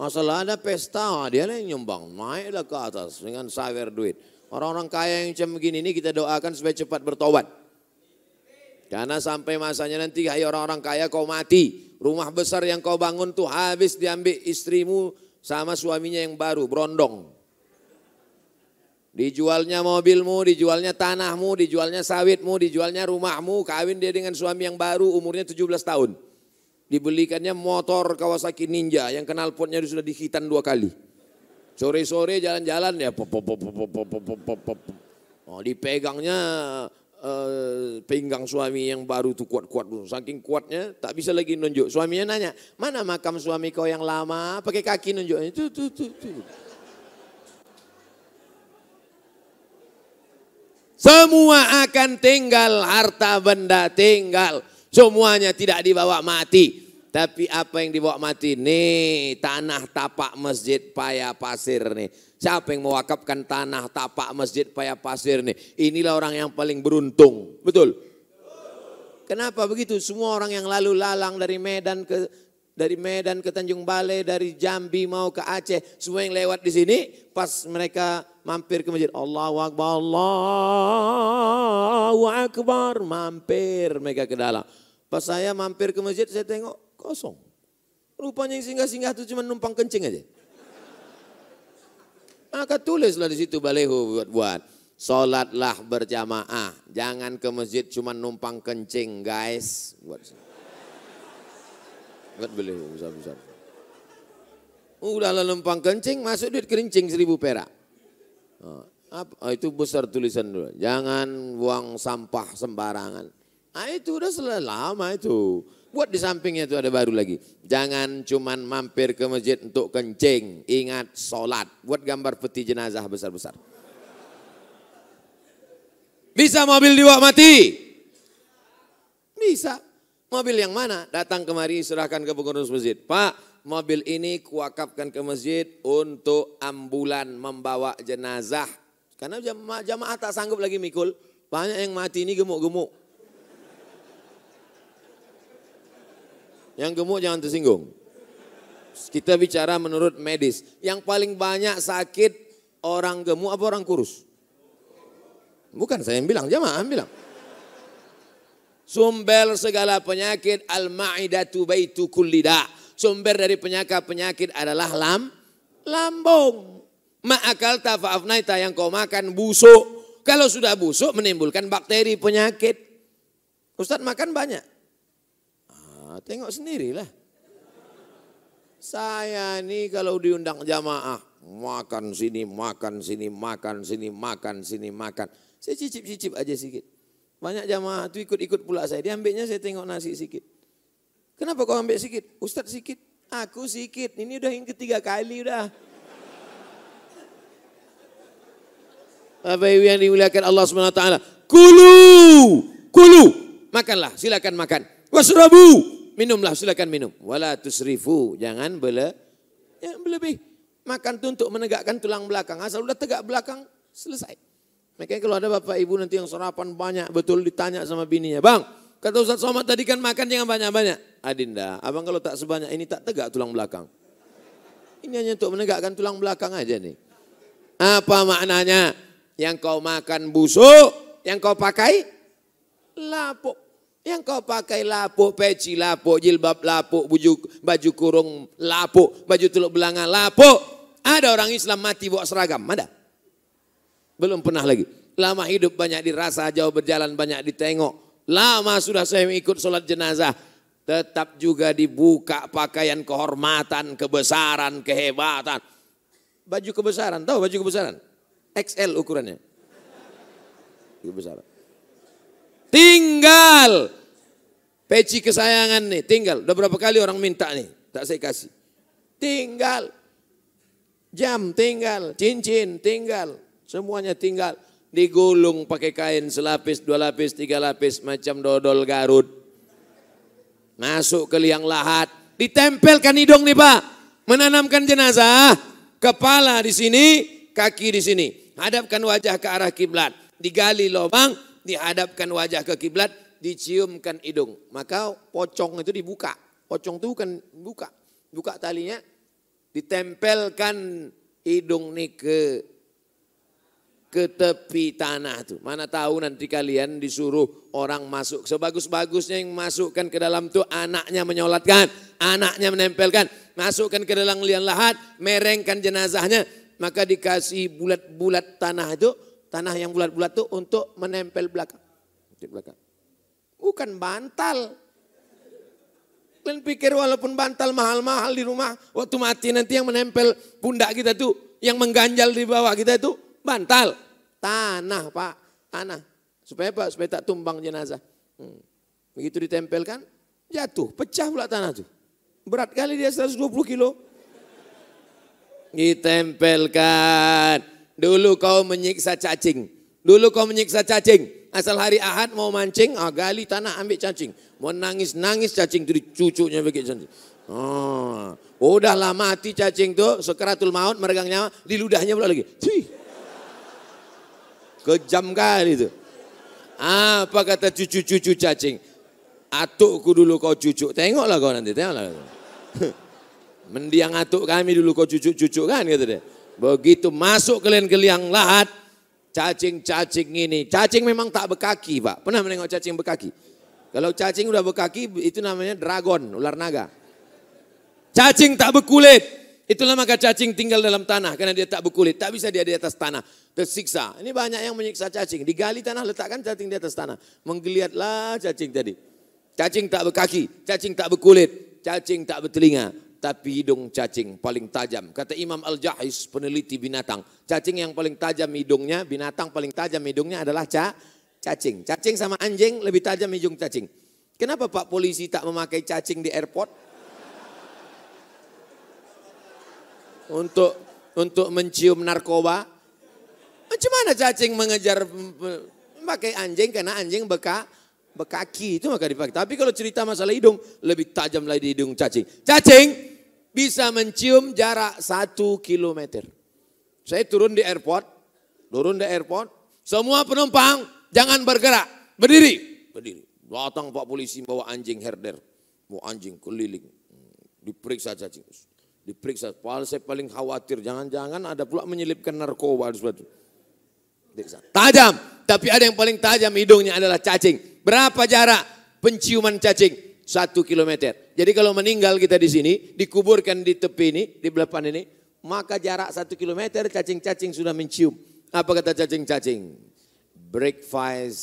Masalah ada pesta, dia yang nyumbang. Naiklah ke atas dengan sawer duit. Orang-orang kaya yang macam begini ini kita doakan supaya cepat bertobat. Karena sampai masanya nanti hai orang-orang kaya kau mati. Rumah besar yang kau bangun tuh habis diambil istrimu sama suaminya yang baru, berondong. Dijualnya mobilmu, dijualnya tanahmu, dijualnya sawitmu, dijualnya rumahmu, kawin dia dengan suami yang baru umurnya 17 tahun. Dibelikannya motor Kawasaki Ninja yang kenal potnya sudah dihitan dua kali. Sore-sore jalan-jalan ya pop, pop, pop, pop, pop, pop, pop, pop. Oh, dipegangnya uh, pinggang suami yang baru tuh kuat-kuat. Saking kuatnya tak bisa lagi nunjuk. Suaminya nanya, mana makam suami kau yang lama? Pakai kaki nunjuknya. Tuh, tuh, tuh, tuh. Semua akan tinggal, harta benda tinggal. Semuanya tidak dibawa mati. Tapi apa yang dibawa mati? Nih tanah tapak masjid paya pasir nih. Siapa yang mewakafkan tanah tapak masjid paya pasir nih? Inilah orang yang paling beruntung. Betul? Kenapa begitu? Semua orang yang lalu lalang dari Medan ke dari Medan ke Tanjung Balai, dari Jambi mau ke Aceh, semua yang lewat di sini pas mereka mampir ke masjid, Allahu Akbar, Allahu Akbar, mampir mereka ke dalam. Pas saya mampir ke masjid, saya tengok Kosong. Rupanya yang singgah-singgah itu cuma numpang kencing aja. Maka tulislah di situ baleho buat-buat. Sholatlah berjamaah. Jangan ke masjid cuma numpang kencing guys. Buat, buat baleho besar-besar. Udah numpang kencing, masuk duit kerincing seribu perak. Oh, apa? Oh, itu besar tulisan dulu. Jangan buang sampah sembarangan. Nah itu udah selama lama itu. Buat di sampingnya itu ada baru lagi. Jangan cuman mampir ke masjid untuk kencing. Ingat sholat. Buat gambar peti jenazah besar-besar. Bisa mobil dibawa mati? Bisa. Mobil yang mana? Datang kemari serahkan ke pengurus masjid. Pak, mobil ini kuakapkan ke masjid untuk ambulan membawa jenazah. Karena jamaah, jamaah tak sanggup lagi mikul. Banyak yang mati ini gemuk-gemuk. Yang gemuk jangan tersinggung. Kita bicara menurut medis. Yang paling banyak sakit orang gemuk apa orang kurus? Bukan saya yang bilang, jamaah yang bilang. Sumber segala penyakit al-ma'idatu baitu kullida. Sumber dari penyakit-penyakit adalah lam, lambung. Ma'akal tafa'afnaita yang kau makan busuk. Kalau sudah busuk menimbulkan bakteri penyakit. Ustadz makan banyak. Nah, tengok sendirilah. Saya ini kalau diundang jamaah, makan sini, makan sini, makan sini, makan sini, makan. Saya cicip-cicip aja sedikit. Banyak jamaah itu ikut-ikut pula saya. Dia ambilnya saya tengok nasi sikit. Kenapa kau ambil sikit? Ustaz sikit. Aku sikit. Ini udah yang ketiga kali udah. Bapak Ibu yang dimuliakan Allah SWT. Kulu, kulu. Makanlah, silakan makan. Wasrabu, minumlah, silakan minum. Wala tusrifu, jangan bele, ya, berlebih. Makan itu untuk menegakkan tulang belakang. Asal udah tegak belakang, selesai. Makanya kalau ada bapak ibu nanti yang sarapan banyak, betul ditanya sama bininya. Bang, kata Ustaz Somad tadi kan makan jangan banyak-banyak. Adinda, abang kalau tak sebanyak ini tak tegak tulang belakang. Ini hanya untuk menegakkan tulang belakang aja nih. Apa maknanya? Yang kau makan busuk, yang kau pakai lapuk. Yang kau pakai lapuk, peci lapuk, jilbab lapuk, baju, baju kurung lapuk, baju teluk belanga lapuk. Ada orang Islam mati bawa seragam, ada? Belum pernah lagi. Lama hidup banyak dirasa, jauh berjalan banyak ditengok. Lama sudah saya ikut sholat jenazah. Tetap juga dibuka pakaian kehormatan, kebesaran, kehebatan. Baju kebesaran, tahu baju kebesaran? XL ukurannya. Kebesaran. Tinggal. Peci kesayangan nih, tinggal. Udah berapa kali orang minta nih, tak saya kasih. Tinggal. Jam tinggal, cincin tinggal, semuanya tinggal. Digulung pakai kain selapis, dua lapis, tiga lapis, macam dodol Garut. Masuk ke liang lahat, ditempelkan hidung nih Pak. Menanamkan jenazah, kepala di sini, kaki di sini. Hadapkan wajah ke arah kiblat. Digali lubang, dihadapkan wajah ke kiblat, diciumkan hidung. Maka pocong itu dibuka. Pocong itu kan buka. Buka talinya, ditempelkan hidung nih ke ke tepi tanah tuh. Mana tahu nanti kalian disuruh orang masuk. Sebagus-bagusnya yang masukkan ke dalam tuh anaknya menyolatkan. Anaknya menempelkan. Masukkan ke dalam liang lahat. Merengkan jenazahnya. Maka dikasih bulat-bulat tanah itu. Tanah yang bulat-bulat tuh untuk menempel belakang. Di belakang. Bukan bantal. Kalian pikir walaupun bantal mahal-mahal di rumah. Waktu mati nanti yang menempel pundak kita tuh. Yang mengganjal di bawah kita itu bantal. Tanah pak, tanah. Supaya apa? Supaya tak tumbang jenazah. Hmm. Begitu ditempelkan, jatuh, pecah pula tanah tuh. Berat kali dia 120 kilo. Ditempelkan. Dulu kau menyiksa cacing. Dulu kau menyiksa cacing. Asal hari Ahad mau mancing, ah, gali tanah ambil cacing. Mau nangis-nangis cacing itu cucunya begitu. Oh, udahlah mati cacing tuh, sekeratul maut meregang nyawa, di ludahnya pula lagi. Cih. Kejam kali itu. Apa kata cucu-cucu cacing? Atukku dulu kau cucu. Tengoklah kau nanti, tengoklah. *laughs* Mendiang atuk kami dulu kau cucu-cucu kan gitu deh. Begitu masuk kalian ke liang lahat, cacing-cacing ini. Cacing memang tak berkaki pak. Pernah menengok cacing berkaki? Kalau cacing udah berkaki itu namanya dragon, ular naga. Cacing tak berkulit. Itulah maka cacing tinggal dalam tanah karena dia tak berkulit. Tak bisa dia di atas tanah. Tersiksa. Ini banyak yang menyiksa cacing. Digali tanah letakkan cacing di atas tanah. Menggeliatlah cacing tadi. Cacing tak berkaki. Cacing tak berkulit. Cacing tak bertelinga. Tapi hidung cacing paling tajam. Kata Imam Al-Jahis peneliti binatang. Cacing yang paling tajam hidungnya, binatang paling tajam hidungnya adalah ca cacing. Cacing sama anjing lebih tajam hidung cacing. Kenapa Pak Polisi tak memakai cacing di airport? Untuk untuk mencium narkoba. Macam mana cacing mengejar pakai anjing karena anjing beka bekaki itu maka dipakai. Tapi kalau cerita masalah hidung lebih tajam lagi di hidung cacing. Cacing bisa mencium jarak satu kilometer. Saya turun di airport, turun di airport, semua penumpang jangan bergerak, berdiri, berdiri. Datang Pak Polisi bawa anjing herder, bawa anjing keliling, diperiksa cacing. Diperiksa, saya paling khawatir, jangan-jangan ada pula menyelipkan narkoba. Tajam, tapi ada yang paling tajam hidungnya adalah cacing. Berapa jarak penciuman cacing? Satu kilometer. Jadi kalau meninggal kita di sini, dikuburkan di tepi ini, di belakang ini, maka jarak satu kilometer cacing-cacing sudah mencium. Apa kata cacing-cacing? Breakfast.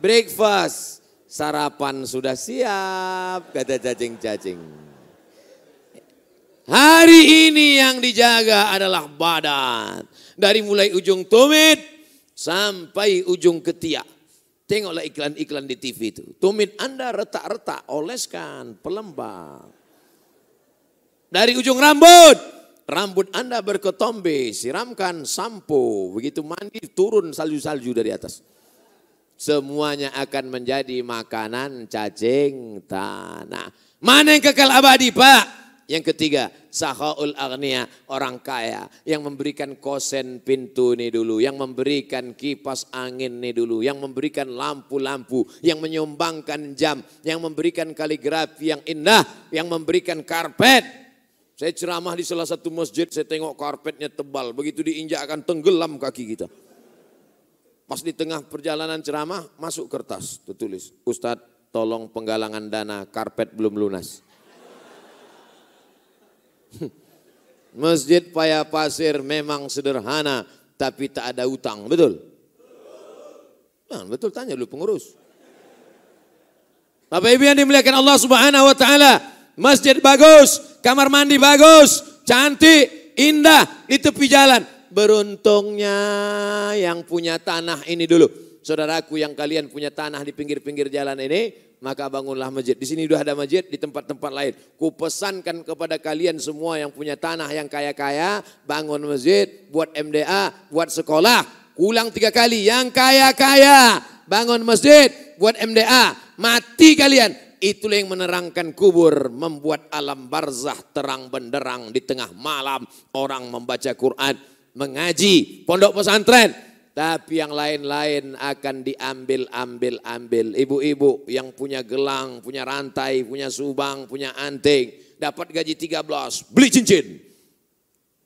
Breakfast. Sarapan sudah siap, kata cacing-cacing. Hari ini yang dijaga adalah badan. Dari mulai ujung tumit sampai ujung ketiak. Tengoklah iklan-iklan di TV itu. Tumit Anda retak-retak, oleskan, pelembab. Dari ujung rambut Rambut Anda berketombe, siramkan sampo. Begitu mandi turun salju-salju dari atas. Semuanya akan menjadi makanan cacing tanah. Mana yang kekal abadi Pak? Yang ketiga, sahaul agnia, orang kaya yang memberikan kosen pintu ini dulu, yang memberikan kipas angin ini dulu, yang memberikan lampu-lampu, yang menyumbangkan jam, yang memberikan kaligrafi yang indah, yang memberikan karpet. Saya ceramah di salah satu masjid, saya tengok karpetnya tebal, begitu diinjak akan tenggelam kaki kita. Pas di tengah perjalanan ceramah, masuk kertas, tertulis, Ustadz tolong penggalangan dana, karpet belum lunas. *laughs* Masjid Paya Pasir memang sederhana, tapi tak ada utang, betul? Nah, betul tanya dulu pengurus. Bapak Ibu yang dimuliakan Allah Subhanahu wa taala, masjid bagus, kamar mandi bagus, cantik, indah di tepi jalan. Beruntungnya yang punya tanah ini dulu. Saudaraku yang kalian punya tanah di pinggir-pinggir jalan ini, maka bangunlah masjid. Di sini sudah ada masjid, di tempat-tempat lain. Kupesankan kepada kalian semua yang punya tanah yang kaya-kaya, bangun masjid, buat MDA, buat sekolah. Ulang tiga kali, yang kaya-kaya, bangun masjid, buat MDA, mati kalian. Itulah yang menerangkan kubur, membuat alam barzah terang benderang di tengah malam. Orang membaca Quran, mengaji, pondok pesantren, tapi yang lain-lain akan diambil-ambil-ambil. Ibu-ibu yang punya gelang, punya rantai, punya subang, punya anting. Dapat gaji 13, beli cincin.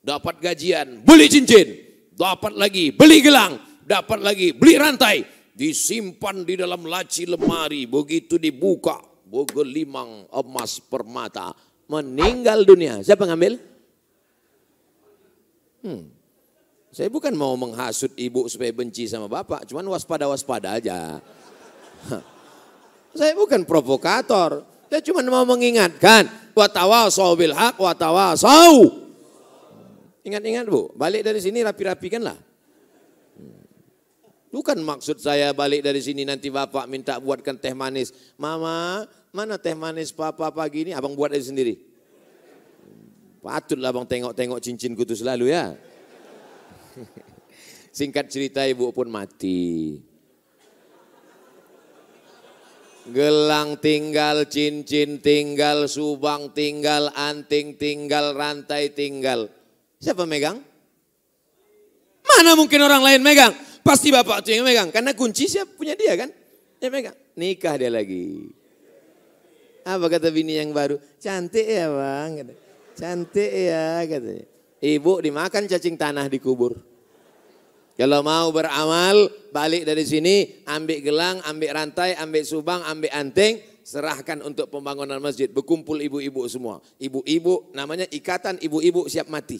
Dapat gajian, beli cincin. Dapat lagi, beli gelang. Dapat lagi, beli rantai. Disimpan di dalam laci lemari. Begitu dibuka, bogelimang emas permata. Meninggal dunia. Siapa ngambil? Hmm, saya bukan mau menghasut ibu supaya benci sama bapak, cuman waspada-waspada aja. *laughs* Saya bukan provokator, saya cuma mau mengingatkan. Watawasau bil haq, watawasau. Ingat-ingat bu, balik dari sini rapi-rapikanlah. Bukan maksud saya balik dari sini nanti bapak minta buatkan teh manis. Mama, mana teh manis papa pagi ini? Abang buat aja sendiri. Patutlah abang tengok-tengok cincin kutu selalu ya. Singkat cerita ibu pun mati. Gelang tinggal, cincin tinggal, subang tinggal, anting tinggal, rantai tinggal. Siapa megang? Mana mungkin orang lain megang? Pasti bapak tuh yang megang. Karena kunci siapa punya dia kan? Dia megang. Nikah dia lagi. Apa kata bini yang baru? Cantik ya bang. Cantik ya katanya. Ibu dimakan cacing tanah di kubur. Kalau mau beramal, balik dari sini, ambil gelang, ambil rantai, ambil subang, ambil anting, serahkan untuk pembangunan masjid. Berkumpul ibu-ibu semua. Ibu-ibu, namanya ikatan ibu-ibu siap mati.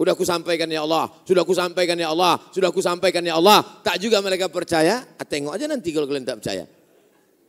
Sudah aku sampaikan ya Allah, sudah aku sampaikan ya Allah, sudah aku sampaikan ya Allah. Tak juga mereka percaya, ah, tengok aja nanti kalau kalian tak percaya.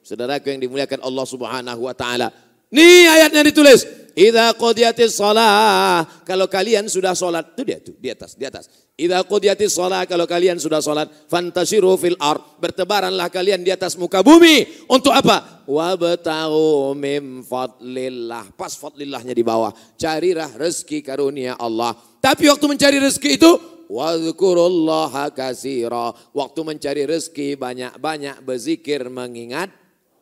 Saudaraku yang dimuliakan Allah subhanahu wa ta'ala. Nih ayatnya ditulis. Idza qudiyatis shalah, kalau kalian sudah salat, itu dia tuh di atas, di atas. Idza qudiyatis shalah, kalau kalian sudah salat, fantasiru fil ard, bertebaranlah kalian di atas muka bumi. Untuk apa? Wabtaghu mim fadlillah. Pas fadlillahnya di bawah. Carilah rezeki karunia Allah. Tapi waktu mencari rezeki itu Wadhkurullaha kasira. Waktu mencari rezeki banyak-banyak berzikir mengingat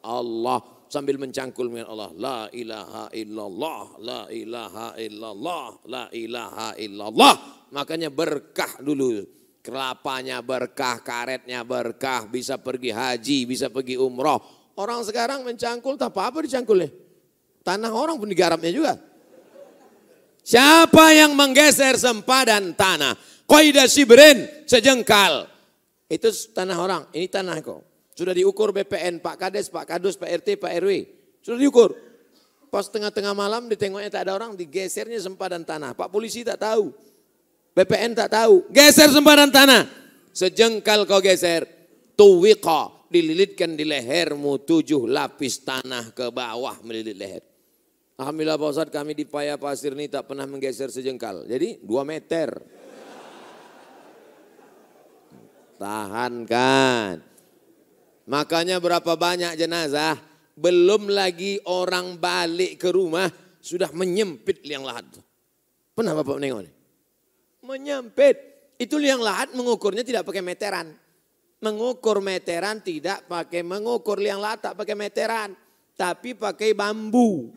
Allah sambil mencangkul dengan Allah. La ilaha illallah, la ilaha illallah, la ilaha illallah. Makanya berkah dulu. Kelapanya berkah, karetnya berkah, bisa pergi haji, bisa pergi umroh. Orang sekarang mencangkul tak apa-apa dicangkulnya. Tanah orang pun digarapnya juga. Siapa yang menggeser sempadan tanah? Qaida sibrin, sejengkal. Itu tanah orang, ini tanah kau. Sudah diukur BPN, Pak Kades, Pak Kadus, Pak RT, Pak RW. Sudah diukur. Pas tengah-tengah malam ditengoknya tak ada orang, digesernya sempadan tanah. Pak polisi tak tahu. BPN tak tahu. Geser sempadan tanah. Sejengkal kau geser. Tuwika. Dililitkan di lehermu tujuh lapis tanah ke bawah melilit leher. Alhamdulillah Pak Ustadz kami di Paya Pasir ini tak pernah menggeser sejengkal. Jadi dua meter. Tahankan. Makanya berapa banyak jenazah, belum lagi orang balik ke rumah, sudah menyempit liang lahat. Pernah Bapak menengok ini? Menyempit. Itu liang lahat mengukurnya tidak pakai meteran. Mengukur meteran tidak pakai mengukur liang lahat tak pakai meteran. Tapi pakai bambu.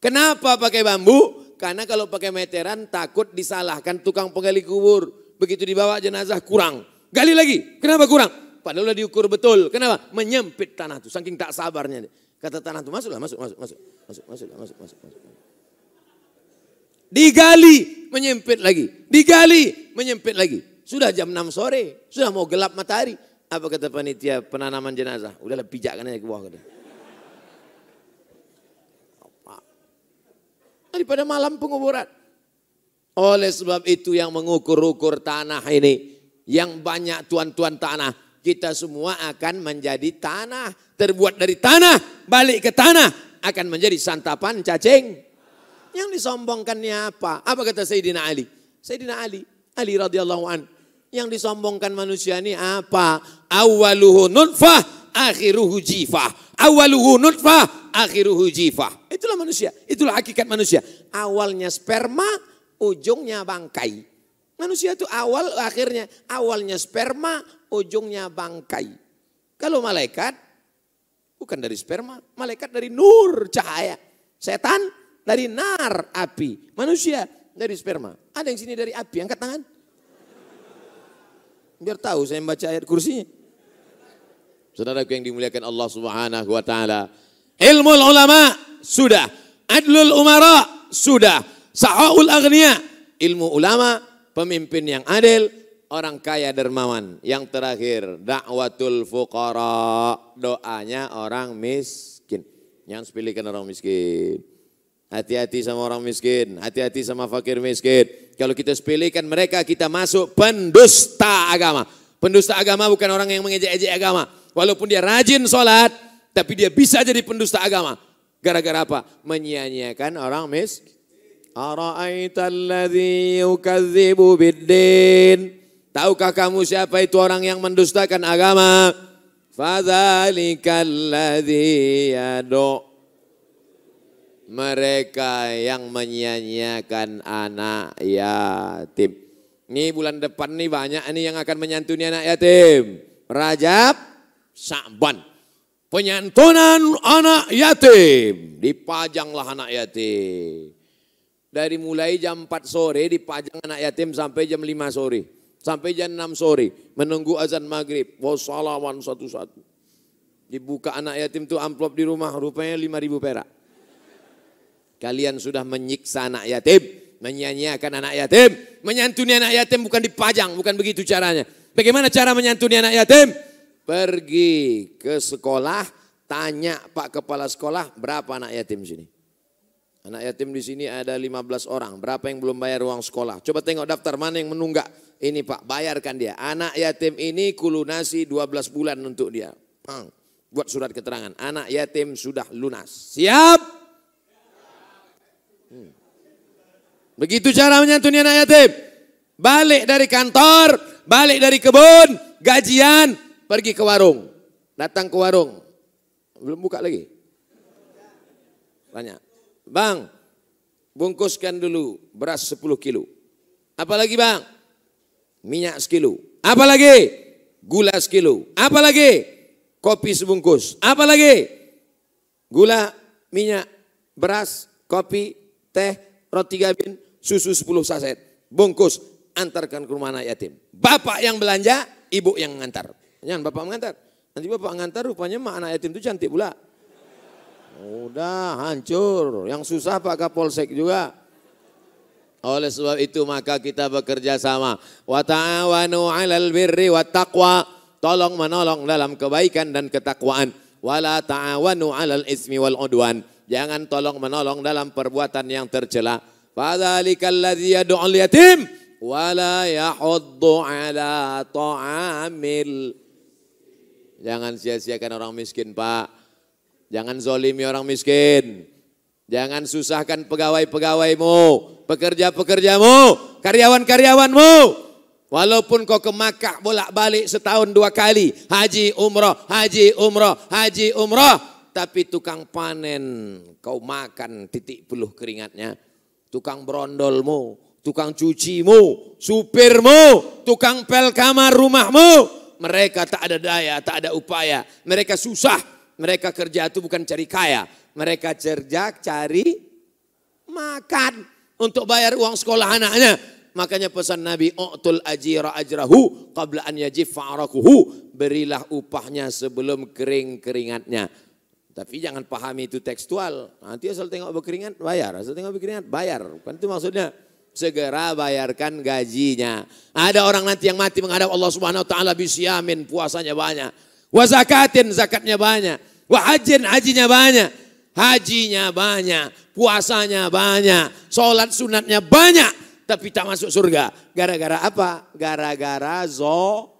Kenapa pakai bambu? Karena kalau pakai meteran takut disalahkan tukang penggali kubur. Begitu dibawa jenazah kurang. Gali lagi. Kenapa kurang? Padahal udah diukur betul. Kenapa? Menyempit tanah itu. Saking tak sabarnya. Kata tanah itu masuklah, masuk, masuk, masuk, masuk, masuk, masuk, masuk, masuk. Digali, menyempit lagi. Digali, menyempit lagi. Sudah jam 6 sore, sudah mau gelap matahari. Apa kata panitia penanaman jenazah? Udahlah pijakkan aja ke bawah. Kata. Daripada malam penguburan. Oleh sebab itu yang mengukur-ukur tanah ini. Yang banyak tuan-tuan tanah kita semua akan menjadi tanah. Terbuat dari tanah, balik ke tanah. Akan menjadi santapan cacing. Yang disombongkannya apa? Apa kata Sayyidina Ali? Sayyidina Ali, Ali radhiyallahu an. Yang disombongkan manusia ini apa? Awaluhu nutfah, akhiruhu jifah. Awaluhu nutfah, akhiruhu jifah. Itulah manusia, itulah hakikat manusia. Awalnya sperma, ujungnya bangkai. Manusia itu awal akhirnya awalnya sperma, ujungnya bangkai. Kalau malaikat bukan dari sperma, malaikat dari nur cahaya. Setan dari nar api, manusia dari sperma. Ada yang sini dari api, angkat tangan. Biar tahu saya membaca ayat kursinya. Saudaraku yang dimuliakan Allah Subhanahu wa taala. Ilmu ulama sudah, adlul umara sudah, sahaul agniya, ilmu ulama, pemimpin yang adil, orang kaya dermawan. Yang terakhir, dakwatul fuqara, doanya orang miskin. Yang pilihkan orang miskin. Hati-hati sama orang miskin, hati-hati sama fakir miskin. Kalau kita sepilihkan mereka, kita masuk pendusta agama. Pendusta agama bukan orang yang mengejek-ejek agama. Walaupun dia rajin sholat, tapi dia bisa jadi pendusta agama. Gara-gara apa? Menyia-nyiakan orang miskin. Ara'aitalladzi yukadzibu biddin. Tahukah kamu siapa itu orang yang mendustakan agama? Fadzalikalladzi yadu' mereka yang menyia-nyiakan anak yatim. Ini bulan depan nih banyak nih yang akan menyantuni anak yatim. Rajab, Sa'ban. Penyantunan anak yatim. Dipajanglah anak yatim. Dari mulai jam 4 sore dipajang anak yatim sampai jam 5 sore. Sampai jam 6 sore. Menunggu azan maghrib. Wassalamualaikum satu-satu. Dibuka anak yatim tuh amplop di rumah rupanya 5 ribu perak. Kalian sudah menyiksa anak yatim, menyanyiakan anak yatim, menyantuni anak yatim bukan dipajang, bukan begitu caranya. Bagaimana cara menyantuni anak yatim? Pergi ke sekolah, tanya Pak Kepala Sekolah berapa anak yatim sini. Anak yatim di sini ada 15 orang. Berapa yang belum bayar uang sekolah? Coba tengok daftar mana yang menunggak. Ini Pak, bayarkan dia. Anak yatim ini kulunasi 12 bulan untuk dia. Buat surat keterangan. Anak yatim sudah lunas. Siap? Hmm. Begitu cara menyantuni anak yatim. Balik dari kantor, balik dari kebun, gajian, pergi ke warung. Datang ke warung. Belum buka lagi. Tanya. Bang, bungkuskan dulu beras 10 kilo. Apalagi bang? Minyak sekilo. Apalagi? Gula sekilo. Apalagi? Kopi sebungkus. Apalagi? Gula, minyak, beras, kopi, teh, roti gabin, susu 10 saset. Bungkus, antarkan ke rumah anak yatim. Bapak yang belanja, ibu yang mengantar. Jangan bapak mengantar. Nanti bapak mengantar rupanya anak yatim itu cantik pula. Udah hancur. Yang susah Pak Kapolsek juga. Oleh sebab itu maka kita bekerja sama. Wa ta'awanu 'alal birri wa taqwa. Tolong menolong dalam kebaikan dan ketakwaan. Wala ta'awanu 'alal ismi wal udwan. Jangan tolong menolong dalam perbuatan yang tercela. Fadzalikal ladzi yad'ul yatim wala yahuddu ala ta'amil. Jangan sia-siakan orang miskin, Pak. Jangan zolimi orang miskin. Jangan susahkan pegawai-pegawaimu, pekerja-pekerjamu, karyawan-karyawanmu. Walaupun kau ke Makkah bolak-balik setahun dua kali, haji umroh, haji umroh, haji umroh, tapi tukang panen kau makan titik puluh keringatnya. Tukang berondolmu, tukang cucimu, supirmu, tukang pel kamar rumahmu. Mereka tak ada daya, tak ada upaya. Mereka susah. Mereka kerja itu bukan cari kaya. Mereka kerja cari makan untuk bayar uang sekolah anaknya. Makanya pesan Nabi, "U'tul ajira ajrahu qabla an yajif fa'arakuhu." Berilah upahnya sebelum kering keringatnya. Tapi jangan pahami itu tekstual. Nanti asal tengok berkeringat, bayar. Asal tengok berkeringat, bayar. Kan itu maksudnya. Segera bayarkan gajinya. Ada orang nanti yang mati menghadap Allah subhanahu wa ta'ala bisyamin, puasanya banyak. Wa zakatin, zakatnya banyak. Wa hajin, hajinya banyak. Hajinya banyak, puasanya banyak, sholat sunatnya banyak. Tapi tak masuk surga. Gara-gara apa? Gara-gara zo,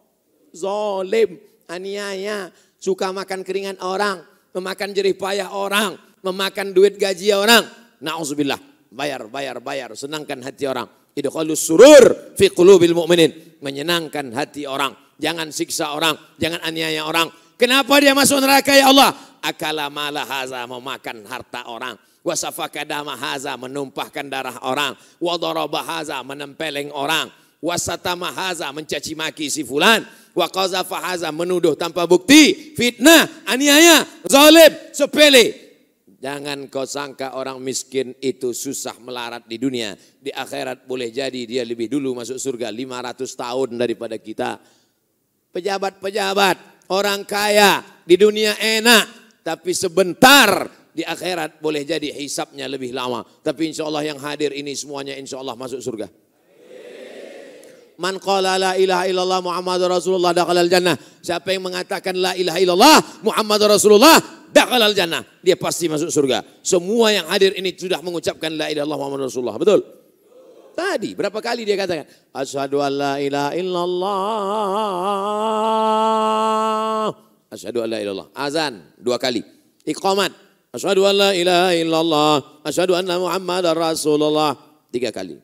zolim, aniaya. Suka makan keringan orang memakan jerih payah orang, memakan duit gaji orang. Nauzubillah, bayar, bayar, bayar, senangkan hati orang. Idkhalus surur fi qulubil mu'minin, menyenangkan hati orang. Jangan siksa orang, jangan aniaya orang. Kenapa dia masuk neraka ya Allah? Akala mala haza memakan harta orang. Wasafaka dama haza menumpahkan darah orang. Wadaraba haza menempeleng orang. Wasatama haza mencaci maki si fulan wa qazafa haza menuduh tanpa bukti, fitnah, aniaya, zalim, sepele. Jangan kau sangka orang miskin itu susah melarat di dunia. Di akhirat boleh jadi dia lebih dulu masuk surga 500 tahun daripada kita. Pejabat-pejabat, orang kaya di dunia enak. Tapi sebentar di akhirat boleh jadi hisapnya lebih lama. Tapi insya Allah yang hadir ini semuanya insya Allah masuk surga. Man qala la ilaha illallah Muhammad Rasulullah dakhalal jannah. Siapa yang mengatakan la ilaha illallah Muhammad Rasulullah dakhalal jannah. Dia pasti masuk surga. Semua yang hadir ini sudah mengucapkan la ilaha illallah Muhammad Rasulullah. Betul? Tadi berapa kali dia katakan asyhadu an la ilaha illallah. Asyhadu an la illallah. Azan dua kali. Iqamat. Asyhadu an la ilaha illallah. Asyhadu anna Muhammadar Rasulullah. Tiga kali.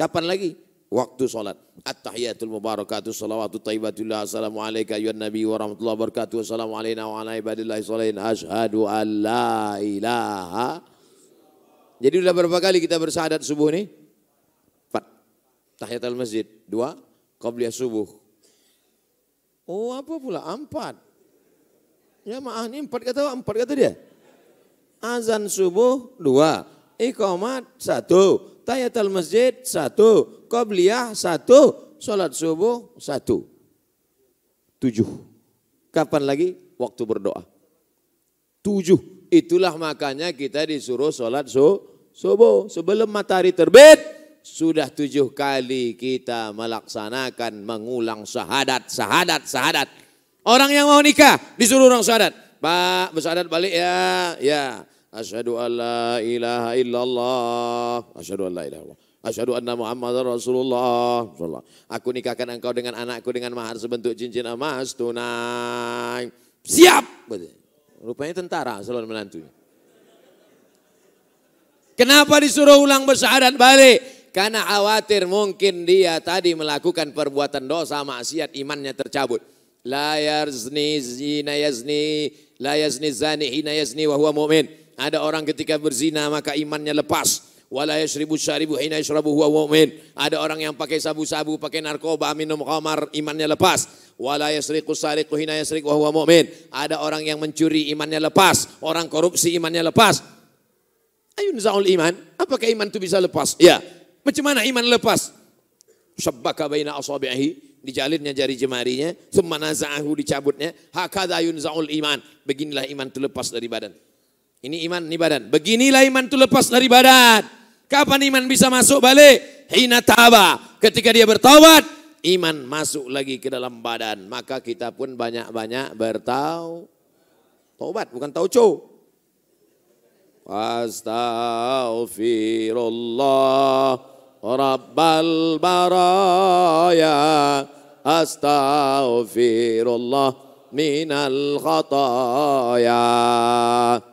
Kapan lagi? Waktu sholat. At-tahiyatul mubarakatuh salawatu assalamu alayka ayuhan nabi wa rahmatullahi wa barakatuh assalamu alayna wa ala ibadillahi salihin ashadu an la ilaha jadi sudah berapa kali kita bersahadat subuh ini? Empat. Tahiyatul masjid. Dua. Qabliyah subuh. Oh apa pula? Empat. Ya maaf ini empat kata empat kata dia. Azan subuh dua. Iqamat satu. Tahiyatul masjid satu. Qobliyah satu, sholat subuh satu. Tujuh. Kapan lagi? Waktu berdoa. Tujuh. Itulah makanya kita disuruh sholat subuh. Sebelum matahari terbit, sudah tujuh kali kita melaksanakan mengulang syahadat, syahadat, syahadat. Orang yang mau nikah disuruh orang syahadat. Pak, bersyahadat balik ya. Ya. Asyhadu an la ilaha illallah. Asyhadu an la ilaha illallah. Asyhadu anna Muhammadar Rasulullah. Aku nikahkan engkau dengan anakku dengan mahar sebentuk cincin emas tunai. Siap. Rupanya tentara selalu menantunya. Kenapa disuruh ulang bersyahadat balik? Karena khawatir mungkin dia tadi melakukan perbuatan dosa maksiat imannya tercabut. La yazni zina yazni, la yazni zani hina yazni wa huwa mu'min. Ada orang ketika berzina maka imannya lepas wala yashribu syaribu hina yashrabu huwa mu'min. Ada orang yang pakai sabu-sabu, pakai narkoba, minum khamar, imannya lepas. Wala yasriqu sariqu hina yasriq wa huwa mu'min. Ada orang yang mencuri, imannya lepas. Orang korupsi, imannya lepas. Ayun zaul iman. Apakah iman itu bisa lepas? Ya. Macam mana iman lepas? Syabbaka baina asabihi. Dijalinnya jari jemarinya. Thumma naza'ahu dicabutnya. Hakadha zaul iman. Beginilah iman itu lepas dari badan. Ini iman, ini badan. Beginilah iman itu lepas dari badan. Kapan iman bisa masuk balik? Hina taba. Ketika dia bertaubat, iman masuk lagi ke dalam badan. Maka kita pun banyak-banyak bertau. Taubat bukan tauco. Astaghfirullah Rabbal baraya Astaghfirullah minal khataya.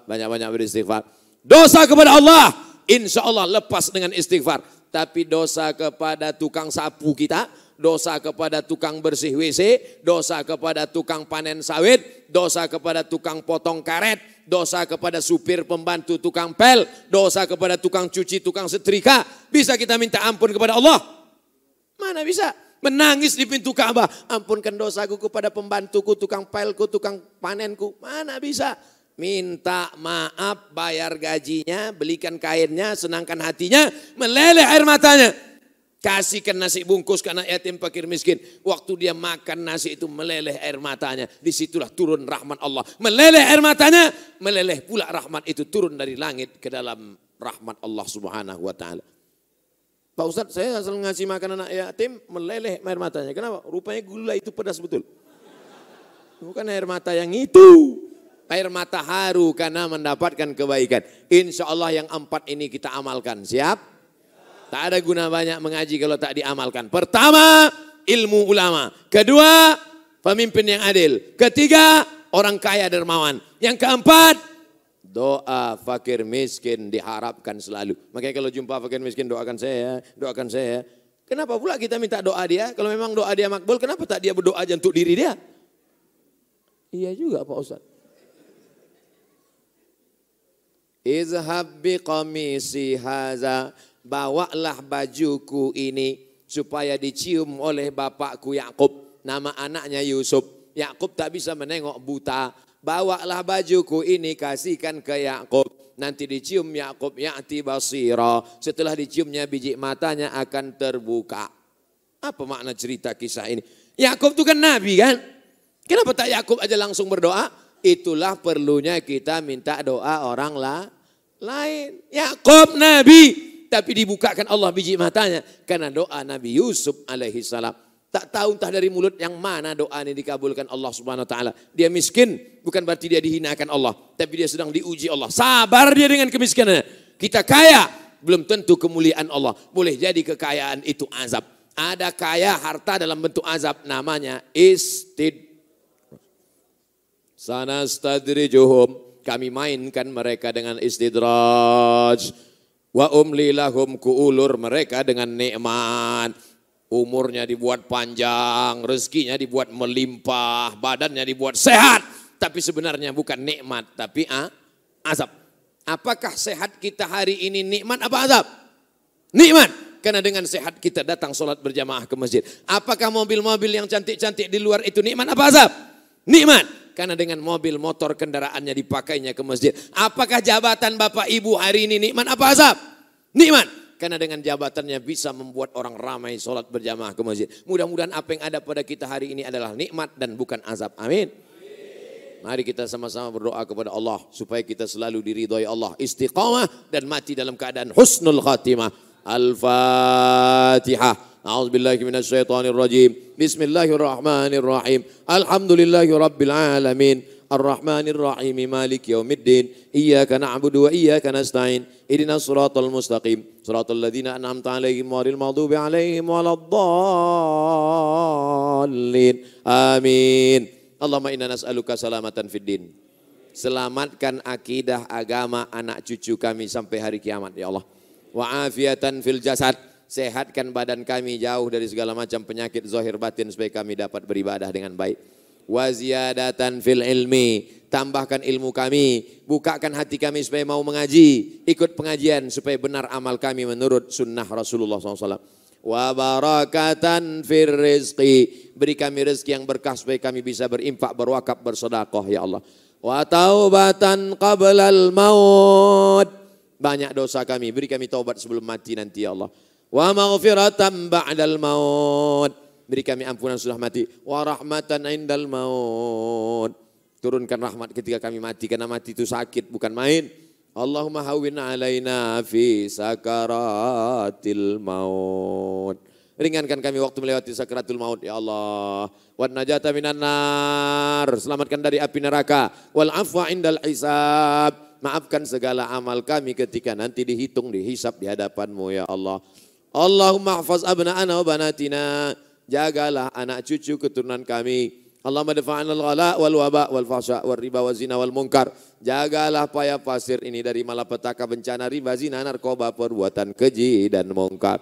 Banyak-banyak beristighfar. Dosa kepada Allah insya Allah lepas dengan istighfar. Tapi dosa kepada tukang sapu kita, dosa kepada tukang bersih WC, dosa kepada tukang panen sawit, dosa kepada tukang potong karet, dosa kepada supir, pembantu, tukang pel, dosa kepada tukang cuci, tukang setrika. Bisa kita minta ampun kepada Allah? Mana bisa? Menangis di pintu Ka'bah. Ampunkan dosaku kepada pembantuku, tukang pelku, tukang panenku. Mana bisa? Minta maaf, bayar gajinya, belikan kainnya, senangkan hatinya, meleleh air matanya. Kasihkan nasi bungkus karena yatim fakir miskin. Waktu dia makan nasi itu meleleh air matanya. Di situlah turun rahmat Allah. Meleleh air matanya, meleleh pula rahmat itu turun dari langit ke dalam rahmat Allah subhanahu wa ta'ala. Pak Ustadz saya asal ngasih makan anak yatim meleleh air matanya. Kenapa? Rupanya gula itu pedas betul. Bukan air mata yang itu. Air mata haru karena mendapatkan kebaikan. Insya Allah yang empat ini kita amalkan. Siap? Tak ada guna banyak mengaji kalau tak diamalkan. Pertama, ilmu ulama. Kedua, pemimpin yang adil. Ketiga, orang kaya dermawan. Yang keempat, doa fakir miskin diharapkan selalu. Makanya kalau jumpa fakir miskin doakan saya, doakan saya. Kenapa pula kita minta doa dia? Kalau memang doa dia makbul, kenapa tak dia berdoa aja untuk diri dia? Iya juga Pak Ustaz. Izhab biqamisi haza bawalah bajuku ini supaya dicium oleh bapakku Yakub. Nama anaknya Yusuf. Yakub tak bisa menengok buta. Bawalah bajuku ini kasihkan ke Yakub. Nanti dicium Yakub ya'ti basira. Setelah diciumnya biji matanya akan terbuka. Apa makna cerita kisah ini? Yakub itu kan nabi kan? Kenapa tak Yakub aja langsung berdoa? Itulah perlunya kita minta doa orang lah lain. Yakub nabi, tapi dibukakan Allah biji matanya karena doa Nabi Yusuf alaihi salam. Tak tahu entah dari mulut yang mana doa ini dikabulkan Allah Subhanahu wa taala. Dia miskin bukan berarti dia dihinakan Allah, tapi dia sedang diuji Allah. Sabar dia dengan kemiskinannya. Kita kaya belum tentu kemuliaan Allah. Boleh jadi kekayaan itu azab. Ada kaya harta dalam bentuk azab namanya istid. Sanastadrijuhum kami mainkan mereka dengan istidraj Wa umli lahum kuulur mereka dengan nikmat. Umurnya dibuat panjang, rezekinya dibuat melimpah, badannya dibuat sehat. Tapi sebenarnya bukan nikmat, tapi ah, azab. Apakah sehat kita hari ini nikmat apa azab? Nikmat. Karena dengan sehat kita datang sholat berjamaah ke masjid. Apakah mobil-mobil yang cantik-cantik di luar itu nikmat apa azab? Nikmat karena dengan mobil motor kendaraannya dipakainya ke masjid. Apakah jabatan Bapak Ibu hari ini nikmat apa azab? Nikmat. Karena dengan jabatannya bisa membuat orang ramai sholat berjamaah ke masjid. Mudah-mudahan apa yang ada pada kita hari ini adalah nikmat dan bukan azab. Amin. Mari kita sama-sama berdoa kepada Allah supaya kita selalu diridhoi Allah, istiqamah dan mati dalam keadaan husnul khatimah. Al-Fatihah. أعوذ بالله من الشيطان الرجيم بسم الله الرحمن الرحيم الحمد لله رب العالمين الرحمن الرحيم مالك يوم الدين إياك نعبد وإياك نستعين إذن الصراط المستقيم صراط الذين أنعمت عليهم غير المغضوب عليهم ولا الضالين آمين اللهم إنا نسألك سلامة في الدين Selamatkan akidah agama anak cucu kami sampai hari kiamat ya Allah. Wa'afiatan fil jasad sehatkan badan kami jauh dari segala macam penyakit zahir batin supaya kami dapat beribadah dengan baik. Waziyadatan fil ilmi, tambahkan ilmu kami, bukakan hati kami supaya mau mengaji, ikut pengajian supaya benar amal kami menurut sunnah Rasulullah SAW. Wa barakatan fir rizqi, beri kami rezeki yang berkah supaya kami bisa berimpak, berwakaf, bersedekah ya Allah. Wa taubatan qablal maut, banyak dosa kami, beri kami taubat sebelum mati nanti ya Allah wa maghfiratan ba'dal maut. Beri kami ampunan sudah mati. Wa rahmatan indal maut. Turunkan rahmat ketika kami mati karena mati itu sakit bukan main. Allahumma hawin alaina fi sakaratil maut. Ringankan kami waktu melewati sakaratul maut ya Allah. Wan najata minan nar. Selamatkan dari api neraka. Wal afwa indal hisab. Maafkan segala amal kami ketika nanti dihitung, dihisap di hadapanmu ya Allah. Allahumma hafaz abna'ana wa banatina. Jagalah anak cucu keturunan kami. Allahumma dafa'ana al-ghala wal waba wal fahsya wal riba wal zina wal munkar. Jagalah payah pasir ini dari malapetaka bencana riba zina narkoba perbuatan keji dan munkar.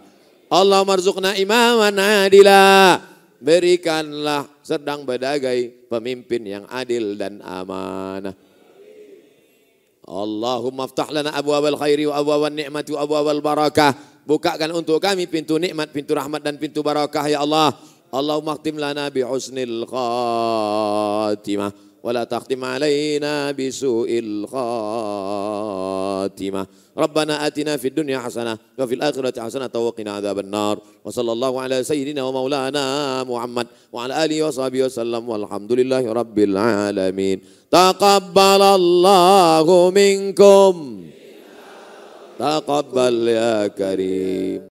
Allah marzuqna imaman adila. Berikanlah sedang berdagai pemimpin yang adil dan amanah. Allahumma aftah lana abwabal khairi wa abwabal ni'mati wa abwabal barakah. Bukakan untuk kami pintu nikmat, pintu rahmat dan pintu barakah ya Allah. Allahumma khtim lana bi husnil khatimah wa la takhtim alaina bi su'il khatimah. Rabbana atina fid dunya hasanah wa fil akhirati hasanah wa qina adhaban nar. Wa sallallahu ala sayyidina wa maulana Muhammad wa ala alihi wa sallam walhamdulillahi alamin. Taqabbalallahu. تقبل يا كريم.